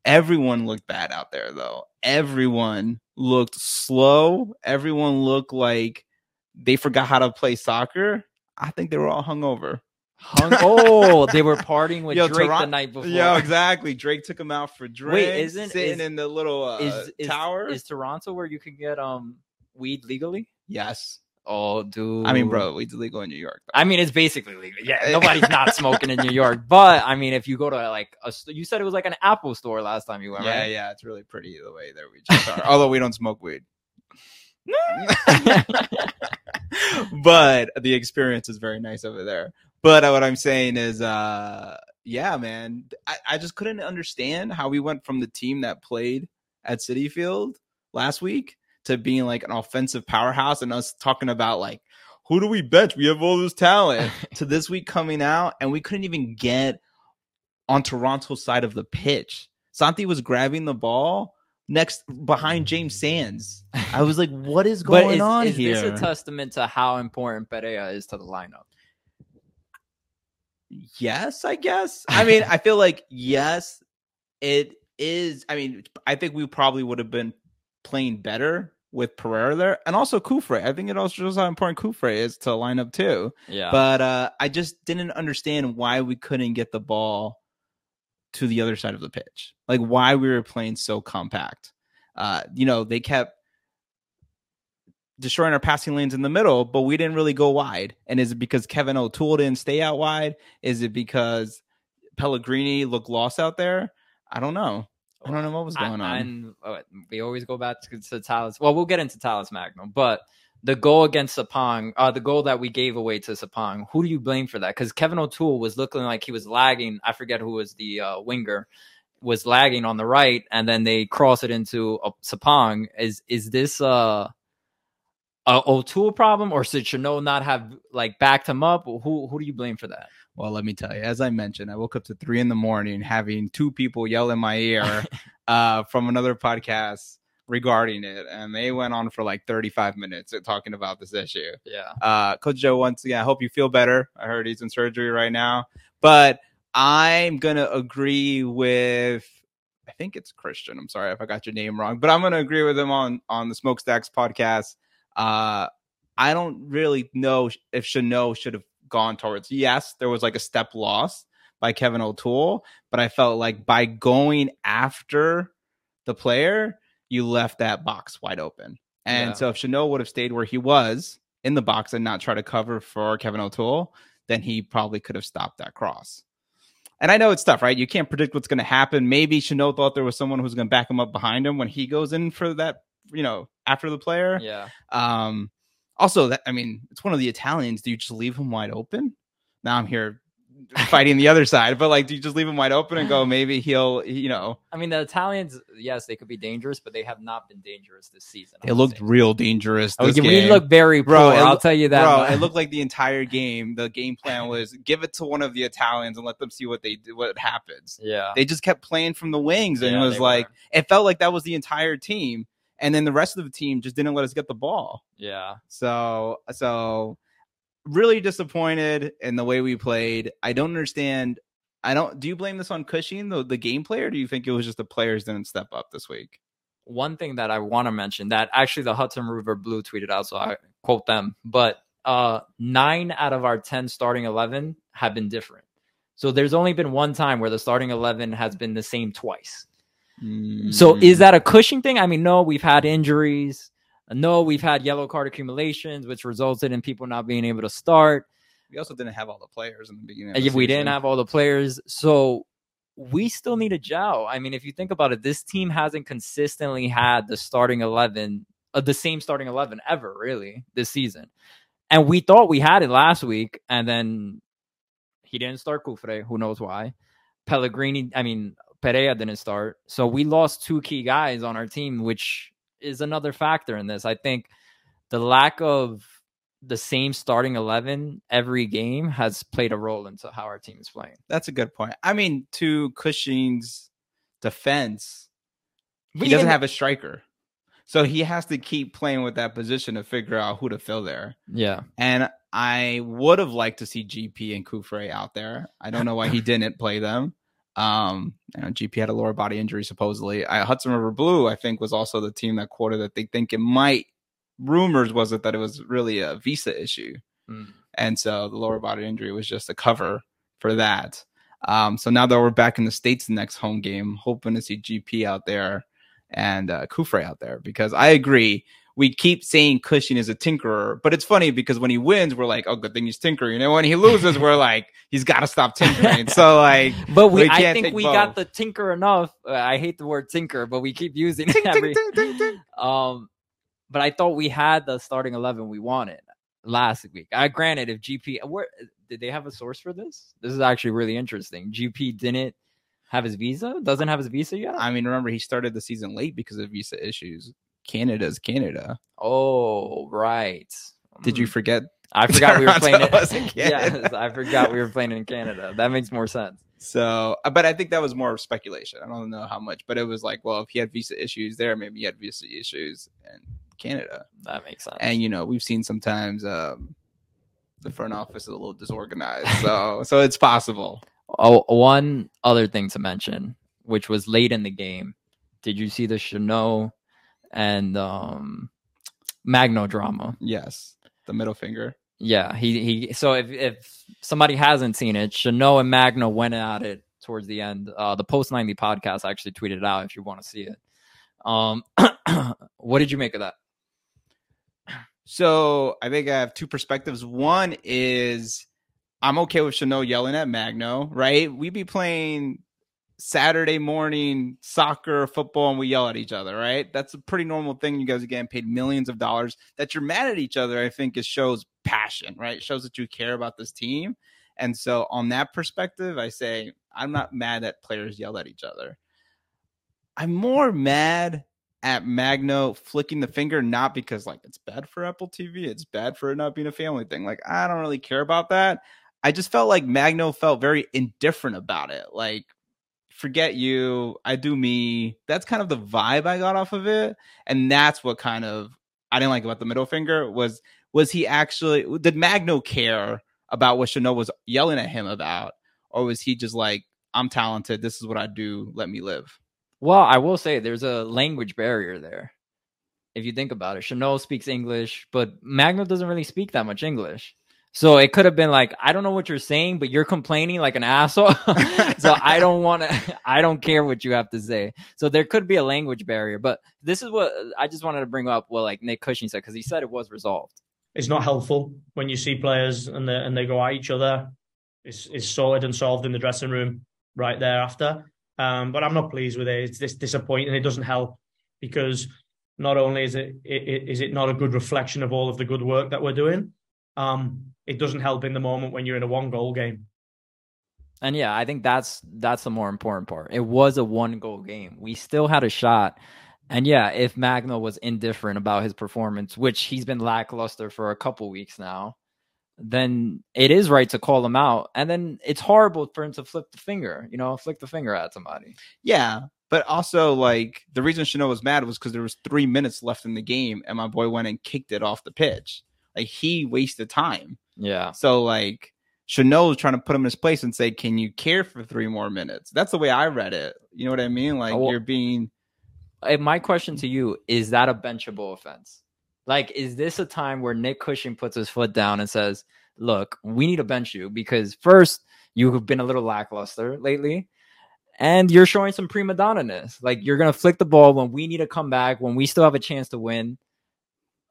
Everyone looked bad out there, though. Everyone looked slow. Everyone looked like they forgot how to play soccer. I think they were all hungover. Hung- [LAUGHS] oh, they were partying with Yo, Drake the night before. Yeah, exactly. Drake took him out for drinks. Wait, isn't- sitting is- in the little uh, Is, is tower? is Toronto where you can get um weed legally? yes. Oh, dude. I mean, bro, weed's legal in New York. Though. I mean, it's basically legal. Yeah, [LAUGHS] nobody's not smoking in New York. But I mean, if you go to like a, you said it was like an Apple store last time you went, yeah, right? yeah, it's really pretty the way that we just are. Although we don't smoke weed. [LAUGHS] but the experience is very nice over there. But uh, what I'm saying is, uh, yeah, man, I, I just couldn't understand how we went from the team that played at Citi Field last week to being like an offensive powerhouse and us talking about like, who do we bench? We have all this talent [LAUGHS] to this week coming out, and we couldn't even get on Toronto's side of the pitch. Santi was grabbing the ball next behind James Sands. I was like, what is [LAUGHS] going is, on is here? this a testament to how important Perea is to the lineup? yes, I guess. I mean, I feel like yes, it is. I mean, I think we probably would have been playing better with Pereira there, and also Cufré. I think it also shows how important Cufré is to line up too. Yeah, But uh, I just didn't understand why we couldn't get the ball to the other side of the pitch. Like why we were playing so compact. Uh, you know, they kept destroying our passing lanes in the middle, but we didn't really go wide. And is it because Kevin O'Toole didn't stay out wide? Is it because Pellegrini looked lost out there? I don't know. I don't know what was going I- on. And uh, we always go back to, to Talles. Well, we'll get into Talles Magno, but the goal against Sapong, uh, the goal that we gave away to Sapong, who do you blame for that? Because Kevin O'Toole was looking like he was lagging. I forget who was the uh, winger, was lagging on the right, and then they cross it into uh, Sapong. Is is this uh, a O'Toole problem, or should Chanot not have like backed him up? Who who do you blame for that? Well, let me tell you, as I mentioned, I woke up to three in the morning having two people yell in my ear [LAUGHS] uh, from another podcast regarding it. And they went on for like 35 minutes talking about this issue. Yeah, Uh, Coach Joe, once again, I hope you feel better. I heard he's in surgery right now. But I'm going to agree with, I think it's Christian. I'm sorry if I got your name wrong, but I'm going to agree with him on, on the Smokestacks podcast. Uh, I don't really know if Chanot should have gone towards. Yes, there was like a step loss by Kevin O'Toole, but I felt like by going after the player, you left that box wide open. And Yeah. so if Chanot would have stayed where he was in the box and not try to cover for Kevin O'Toole, then he probably could have stopped that cross. And I know it's tough, right? You can't predict what's going to happen. Maybe Chanot thought there was someone who's going to back him up behind him when he goes in for that, you know, after the player. yeah. Um, also, that I mean, it's one of the Italians. Do you just leave him wide open? Now I'm here [LAUGHS] fighting the other side, but like, do you just leave him wide open and go? Maybe he'll, you know, I mean, the Italians, yes, they could be dangerous, but they have not been dangerous this season. it looked say. real dangerous. Oh, this yeah, we game. look very poor. Bro, it I'll look- tell you that. Bro, it looked like the entire game. The game plan was give it to one of the Italians and let them see what they do, what happens. yeah. They just kept playing from the wings, and Yeah, it was like were. it felt like that was the entire team. And then the rest of the team just didn't let us get the ball. yeah. So so really disappointed in the way we played. I don't understand. I don't. Do you blame this on Cushing, the the gameplay, or do you think it was just the players didn't step up this week? One thing that I want to mention that actually the Hudson River Blue tweeted out, so I quote them, but uh, nine out of our ten starting eleven have been different. So there's only been one time where the starting eleven has been the same twice. Mm. So is that a Cushing thing? I mean, no, we've had injuries. No, we've had yellow card accumulations, which resulted in people not being able to start. We also didn't have all the players in the beginning. The we didn't have all the players, so we still need a gel. I mean, if you think about it, this team hasn't consistently had the starting eleven, uh, the same starting eleven ever, really, this season. And we thought we had it last week, and then he didn't start Cufré. Who knows why? Pellegrini, I mean, Perea didn't start. So we lost two key guys on our team, which is another factor in this. I think the lack of the same starting 11 every game has played a role into how our team is playing. That's a good point. I mean, to Cushing's defense, he we doesn't have a striker. So he has to keep playing with that position to figure out who to fill there. Yeah. And I would have liked to see GP and Cufré out there. I don't know why he [LAUGHS] didn't play them. Um, you know, GP had a lower body injury supposedly. I, Hudson River Blue, I think, was also the team that quoted that they think it might. Rumors was it that it was really a visa issue, mm. and so the lower body injury was just a cover for that. Um, so now that we're back in the states, the next home game, hoping to see GP out there and uh, Cufré out there because I agree we keep saying Cushing is a tinkerer, but it's funny because when he wins, we're like, oh, good thing he's tinkering. know. when he loses, we're [LAUGHS] like, he's got to stop tinkering. So like, [LAUGHS] but we, we I think we both. got the tinker enough. Uh, I hate the word tinker, but we keep using it. Every, [LAUGHS] um, but I thought we had the starting eleven we wanted last week. I granted if GP, where did they have a source for this? This is actually really interesting. GP didn't have his visa, doesn't have his visa yet. I mean, remember he started the season late because of visa issues. Canada's Canada. Oh, right. Did you mm. forget? I forgot we [LAUGHS] were playing it. [LAUGHS] yes, I forgot we were playing in Canada. That makes more sense. So, uh, but I think that was more of speculation. I don't know how much, but it was like, well, if he had visa issues there, maybe he had visa issues in Canada. That makes sense. And you know, we've seen sometimes um, the front office is a little disorganized, so [LAUGHS] so it's possible. Oh, one other thing to mention, which was late in the game. Did you see the Chanot and um Magno drama. Yes, the middle finger. Yeah, he he. So if if somebody hasn't seen it, Chanot and Magno went at it towards the end. Uh, the Post ninety podcast actually tweeted it out if you want to see it. Um, [CLEARS THROAT] what did you make of that? So I think I have two perspectives. One is I'm okay with Chanot yelling at Magno, right? We be playing Saturday morning soccer, football, and we yell at each other, right? That's a pretty normal thing. You guys are getting paid millions of dollars. That you're mad at each other, I think, it shows passion, right? It shows that you care about this team. And so, on that perspective, I say I'm not mad that players yell at each other. I'm more mad at Magno flicking the finger, not because like it's bad for Apple TV, it's bad for it not being a family thing. Like, I don't really care about that. I just felt like Magno felt very indifferent about it. Like, forget you, I do me. That's kind of the vibe I got off of it, and that's what kind of I didn't like about the middle finger was was he actually did Magno care about what Chanot was yelling at him about, or was he just like I'm talented, this is what I do, let me live? Well, I will say there's a language barrier there. If you think about it, Chanot speaks English, but Magno doesn't really speak that much English. So it could have been like, I don't know what you're saying, but you're complaining like an asshole. [LAUGHS] so I don't want to, [LAUGHS] I don't care what you have to say. So there could be a language barrier, but this is what I just wanted to bring up what like Nick Cushing said, because he said it was resolved. It's not helpful when you see players and they, and they go at each other. It's, it's sorted and solved in the dressing room right thereafter. Um, but I'm not pleased with it. It's this disappointing. It doesn't help because not only is it, it is it not a good reflection of all of the good work that we're doing, um, it doesn't help in the moment when you're in a one goal game. And yeah, I think that's that's the more important part. It was a one goal game. We still had a shot. And yeah, if Magno was indifferent about his performance, which he's been lackluster for a couple weeks now, then it is right to call him out. And then it's horrible for him to flip the finger, you know, flick the finger at somebody. Yeah. But also, like the reason Chanot was mad was because there was three minutes left in the game, and my boy went and kicked it off the pitch. Like he wasted time. Yeah. So like Chanot was trying to put him in his place and say, "Can you care for three more minutes?" That's the way I read it. You know what I mean? Like Oh, you're being my question to you is that a benchable offense? Like, is this a time where Nick Cushing puts his foot down and says, Look, we need to bench you because first, you have been a little lackluster lately, and you're showing some prima donna-ness. Like, you're going to flick the ball when we need to come back, when we still have a chance to win.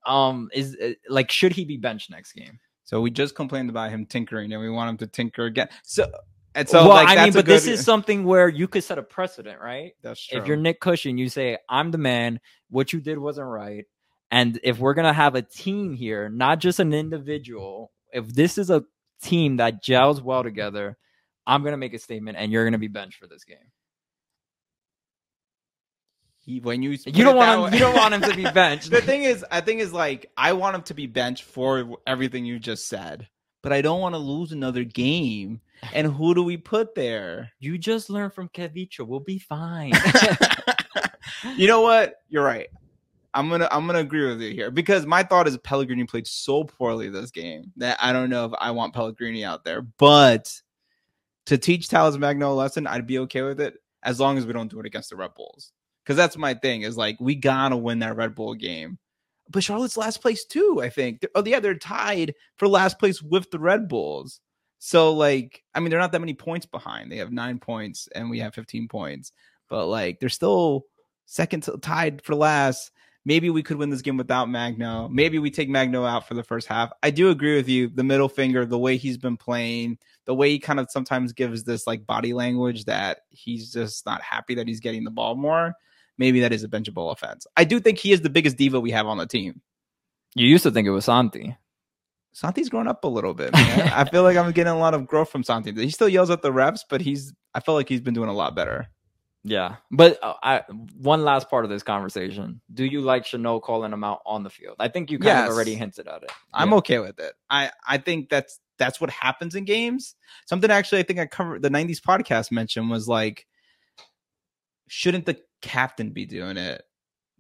Um, is uh, like, should he be benched next game? so we just complained about him tinkering and we want him to tinker again. So and so well, like I mean, but this is something where you could set a precedent, right? that's true. If you're Nick Cushing, you say, I'm the man. What you did wasn't right. And if we're to have a team here, not just an individual, if this is a team that gels well together, I'm to make a statement and you're to be benched for this game. He- when you You don't want him, way- you don't want him to be [LAUGHS] benched. the thing is, I think is like I want him to be benched for everything you just said, but I don't want to lose another game. And who do we put there? you just learned from Kevincho. We'll be fine. [LAUGHS] [LAUGHS] you know what? You're right. I'm gonna I'm gonna agree with you here because my thought is Pellegrini played so poorly this game that I don't know if I want Pellegrini out there. But to teach Talles Magno a lesson, I'd be okay with it as long as we don't do it against the Red Bulls. Because that's my thing is like we gotta win that Red Bull game. But Charlotte's last place too, I think. They're- Oh yeah, they're tied for last place with the Red Bulls. So like, I mean, they're not that many points behind. They have nine points and we have 15 points. But like, they're still second to, tied for last. Maybe we could win this game without Magno. Maybe we take Magno out for the first half. I do agree with you. The middle finger, the way he's been playing, the way he kind of sometimes gives this like body language that he's just not happy that he's getting the ball more. Maybe that is a benchable offense. I do think he is the biggest diva we have on the team. you used to think it was Santi. Santi's grown up a little bit, man. [LAUGHS] I feel like I'm getting a lot of growth from Santi. He still yells at the refs, but he's I feel like he's been doing a lot better. Yeah. But uh, I, one last part of this conversation. Do you like Chanot calling him out on the field? I think you kind Yes. of already hinted at it. I'm Yeah. okay with it. I I think that's that's what happens in games. Something actually I think I covered the 90s podcast mentioned was like shouldn't the captain be doing it?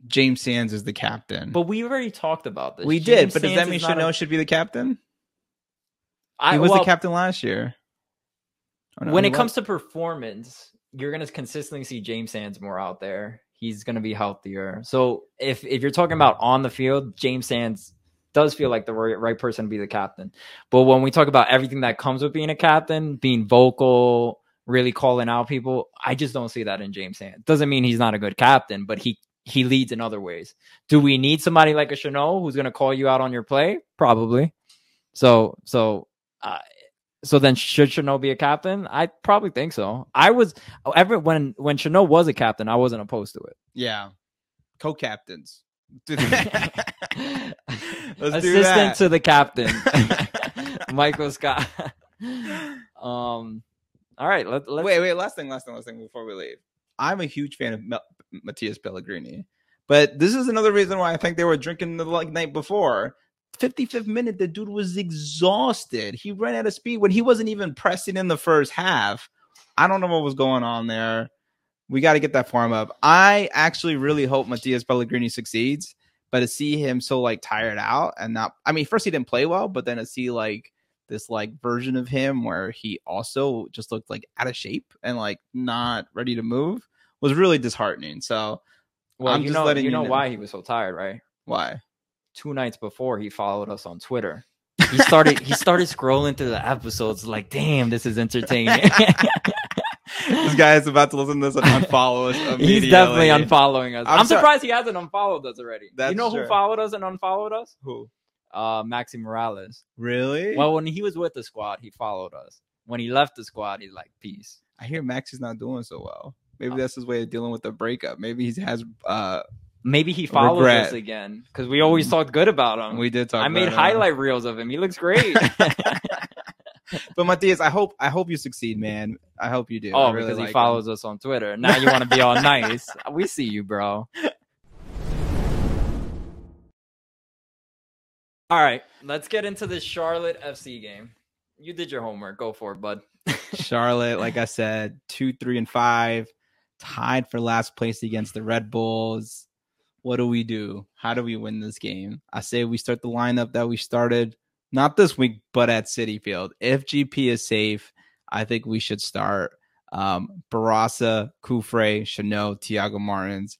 James Sands is the captain. But we already talked about this. we James did, but does that mean not a- Chanot should be the captain? I, he was well, the captain last year. No, when it was- comes to performance, you're gonna consistently see James Sands more out there. He's gonna be healthier. So if if you're talking about on the field, James Sands does feel like the right, right person to be the captain. But when we talk about everything that comes with being a captain, being vocal, really calling out people, I just don't see that in James Sands. Doesn't mean he's not a good captain, but he he leads in other ways. Do we need somebody like a Chanot who's gonna call you out on your play? Probably. So so uh, so then should Chanot be a captain? I probably think so. I was ever when when Chanot was a captain, I wasn't opposed to it. yeah, co-captains. [LAUGHS] Assistant to the captain, [LAUGHS] [LAUGHS] Michael Scott. um, all right. Let, let's wait, wait. Last thing, last thing, last thing before we leave. I'm a huge fan of Mel- Matías Pellegrini, but this is another reason why I think they were drinking the like, night before. 55th minute, the dude was exhausted. He ran out of speed when he wasn't even pressing in the first half. I don't know what was going on there. We got to get that form up. I actually really hope Matías Pellegrini succeeds, but to see him so like tired out and not, I mean, first he didn't play well, but then to see like this like version of him where he also just looked like out of shape and like not ready to move was really disheartening. So well, I'm you know, you you know know. why he was so tired, right? why? Two nights before, he followed us on Twitter. He started he started [LAUGHS] scrolling through the episodes, like, damn, this is entertaining. [LAUGHS] this guy is about to listen to this and unfollow us. [LAUGHS] He's definitely unfollowing us. I'm I'm, surprised he hasn't unfollowed us already. That's you know true. who followed us and unfollowed us? Who? Uh, Maxi Moralez. Really? Well, when he was with the squad, he followed us. When he left the squad, he's like, peace. I hear Max is not doing so well. Maybe Oh. that's his way of dealing with the breakup. Maybe he has. uh Maybe he follows Regret. us again because we always talked good about him. We did talk. I made it. highlight reels of him. He looks great. [LAUGHS] But Matías, I hope I hope you succeed, man. I hope you do. oh, really because like he him. follows us on Twitter. Now you want to be all [LAUGHS] nice. We see you, bro. All right, let's get into this Charlotte FC game. You did your homework. Go for it, bud. [LAUGHS] Charlotte, like I said, two, three, and five, tied for last place against the Red Bulls. What do we do? How do we win this game? I say we start the lineup that we started not this week, but at Citi Field. If GP is safe, I think we should start um, Barraza, Cufré, Chanot, Thiago Martins,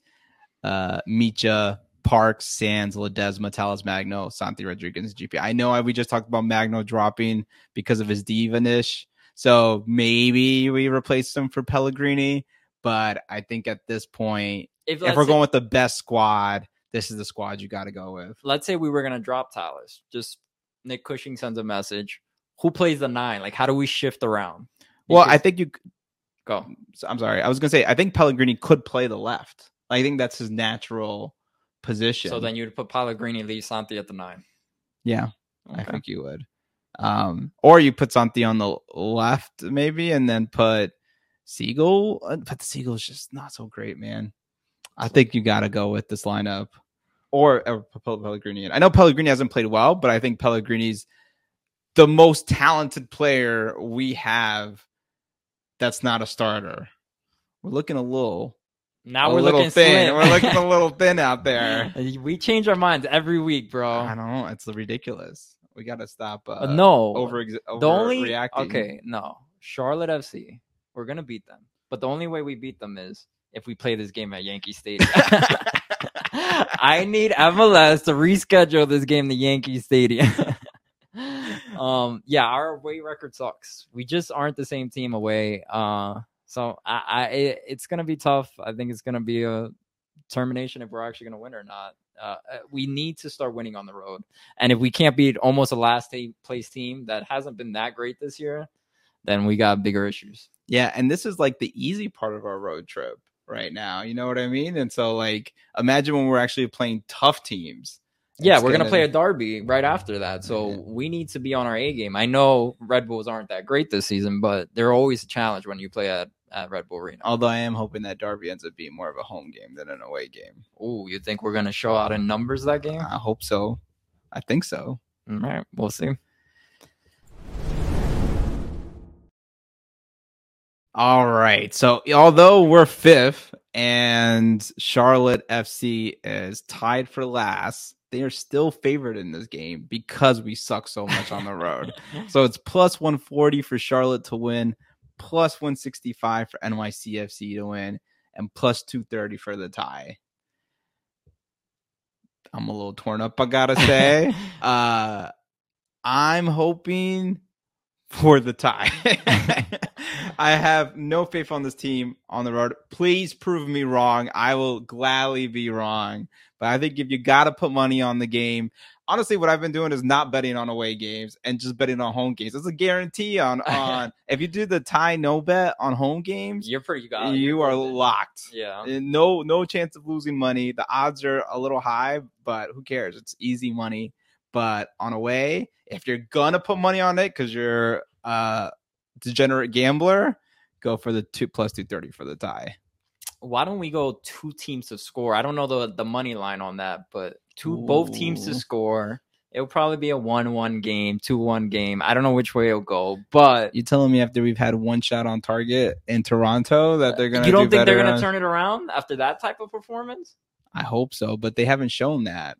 uh, Mitja, Parks, Sands, Ledesma, Talles Magno, Santi Rodriguez, GP. I know we just talked about Magno dropping because of his diva-nish. So maybe we replace him for Pellegrini. But I think at this point, if, if we're say, going with the best squad, this is the squad you got to go with. Let's say we were going to drop Talles. Just Nick Cushing sends a message. Who plays the nine? Like, how do we shift around? Because, well, I think you go. I'm sorry. I was going to say, I think Pellegrini could play the left. I think that's his natural position. So then you'd put Pellegrini, Lee Santi at the nine. Yeah, okay. I think you would. Um, or you put Santi on the left, maybe, and then put Siegel. Uh, but the Siegel is just not so great, man. I think you got to go with this lineup or, or Pellegrini. I know Pellegrini hasn't played well, but I think Pellegrini's the most talented player we have that's not a starter. We're looking a little now we're looking thin. We're looking a [LAUGHS] little thin out there. [LAUGHS] We change our minds every week, bro. I don't know. It's ridiculous. We got to stop. Uh, no, over, over the only reacting. Okay, no. Charlotte FC. We're gonna beat them, but the only way we beat them is if we play this game at Yankee Stadium. [LAUGHS] I need MLS to reschedule this game to Yankee Stadium. um, yeah, our away record sucks. We just aren't the same team away. Uh, so I, I it, it's gonna be tough. I think it's gonna be a termination if we're actually gonna win or not. Uh, uh, we need to start winning on the road, and if we can't beat almost a last place team that hasn't been that great this year, then we got bigger issues. Yeah, and this is like the easy part of our road trip right now. You know what I mean? And so, like, imagine when we're actually playing tough teams. Yeah, we're gonna, gonna play a derby right after that, so yeah. we need to be on our A game. I know Red Bulls aren't that great this season, but they're always a challenge when you play at, at Red Bull Arena. Although I am hoping that derby ends up being more of a home game than an away game. Oh, you think we're gonna show out in numbers that game? I hope so. I think so. All right, we'll see. All right. So although we're fifth and Charlotte FC is tied for last, they are still favored in this game because we suck so much on the road. [LAUGHS] so it's plus 140 for Charlotte to win, plus 165 for NYCFC to win, and plus 230 for the tie. I'm a little torn up, I gotta say. [LAUGHS] uh, I'm hoping for the tie. [LAUGHS] I have no faith on this team on the road. Please prove me wrong. I will gladly be wrong. But I think if you got to put money on the game, honestly, what I've been doing is not betting on away games and just betting on home games. It's a guarantee on [LAUGHS] on if you do the tie no bet on home games, you're pretty you, you are locked. Yeah, no no chance of losing money. The odds are a little high, but who cares? It's easy money. But on away, if you're gonna put money on it because you're a degenerate gambler, go for the two plus two thirty for the tie. Why don't we go two teams to score? I don't know the the money line on that, but two Ooh. both teams to score. It'll probably be a one-one game, two-one game. I don't know which way it'll go, but you telling me after we've had one shot on target in Toronto that they're gonna? You don't do think they're gonna on... turn it around after that type of performance? I hope so, but they haven't shown that.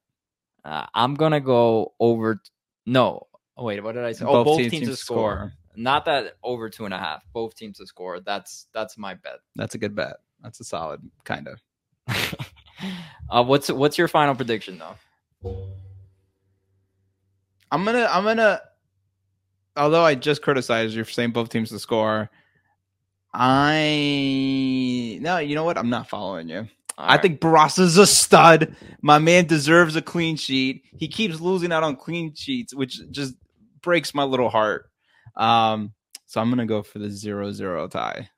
Uh, I'm gonna go over. No, wait, what did I say? Both oh, both teams, teams to score. score. Not that over two and a half. Both teams to score. That's that's my bet. That's a good bet. That's a solid kind of. [LAUGHS] uh, what's what's your final prediction though? I'm gonna I'm gonna. Although I just criticized you for saying both teams to score, I no. You know what? I'm not following you. All I right. think Barraza's a stud. My man deserves a clean sheet. He keeps losing out on clean sheets, which just breaks my little heart. Um, so I'm gonna go for the zero zero tie.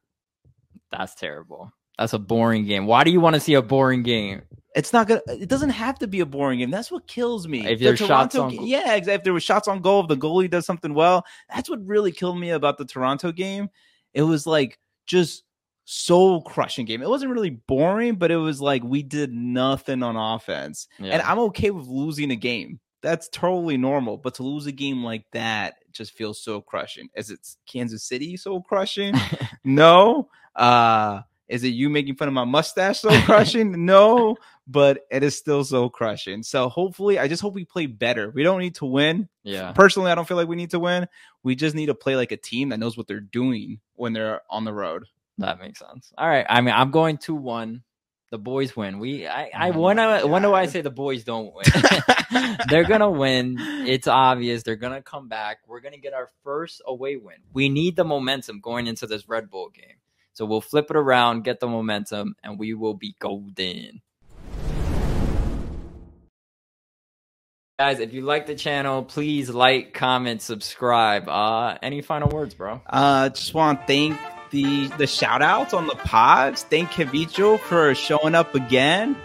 That's terrible. That's a boring game. Why do you want to see a boring game? It's not gonna. It doesn't have to be a boring game. That's what kills me. If there's the shots on, game, yeah, exactly. If there was shots on goal, if the goalie does something well, that's what really killed me about the Toronto game. It was like just soul crushing game. It wasn't really boring, but it was like we did nothing on offense, yeah. and I'm okay with losing a game that's totally normal. But to lose a game like that just feels so crushing. As it's Kansas City so crushing? [LAUGHS] no. Uh Is it you making fun of my mustache so crushing? [LAUGHS] no, but it is still so crushing. So hopefully, I just hope we play better. We don't need to win. Yeah. Personally, I don't feel like we need to win. We just need to play like a team that knows what they're doing when they're on the road. That makes sense. All right. I mean, I'm going to one. The boys win. We I I Oh when my I when do I say the boys don't [LAUGHS] win? [LAUGHS] They're gonna win. It's obvious. They're gonna come back. We're gonna get our first away win. We need the momentum going into this Red Bull game. So we'll flip it around, get the momentum, and we will be golden. Guys, if you like the channel, please like, comment, subscribe. Uh any final words, bro? Uh, just want to thank the the shout outs on the pods. Thank Kevincho for showing up again.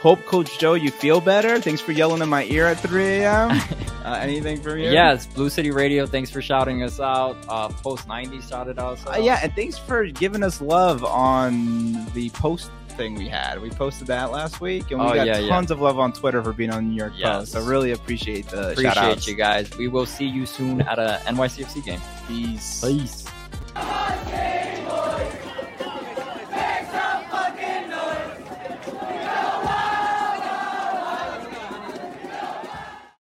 Hope Coach Joe, you feel better. Thanks for yelling in my ear at 3 a.m. [LAUGHS] uh, anything from you? Yes, Blue City Radio. Thanks for shouting us out. Uh, Post 90 shouted us out. Uh, yeah, and thanks for giving us love on the post thing we had. We posted that last week, and we Oh, got yeah, yeah. tons of love on Twitter for being on New York Yes. Post. So really appreciate the shout Appreciate you guys. We will see you soon at a NYCFC game. Peace. Peace. Hallelujah.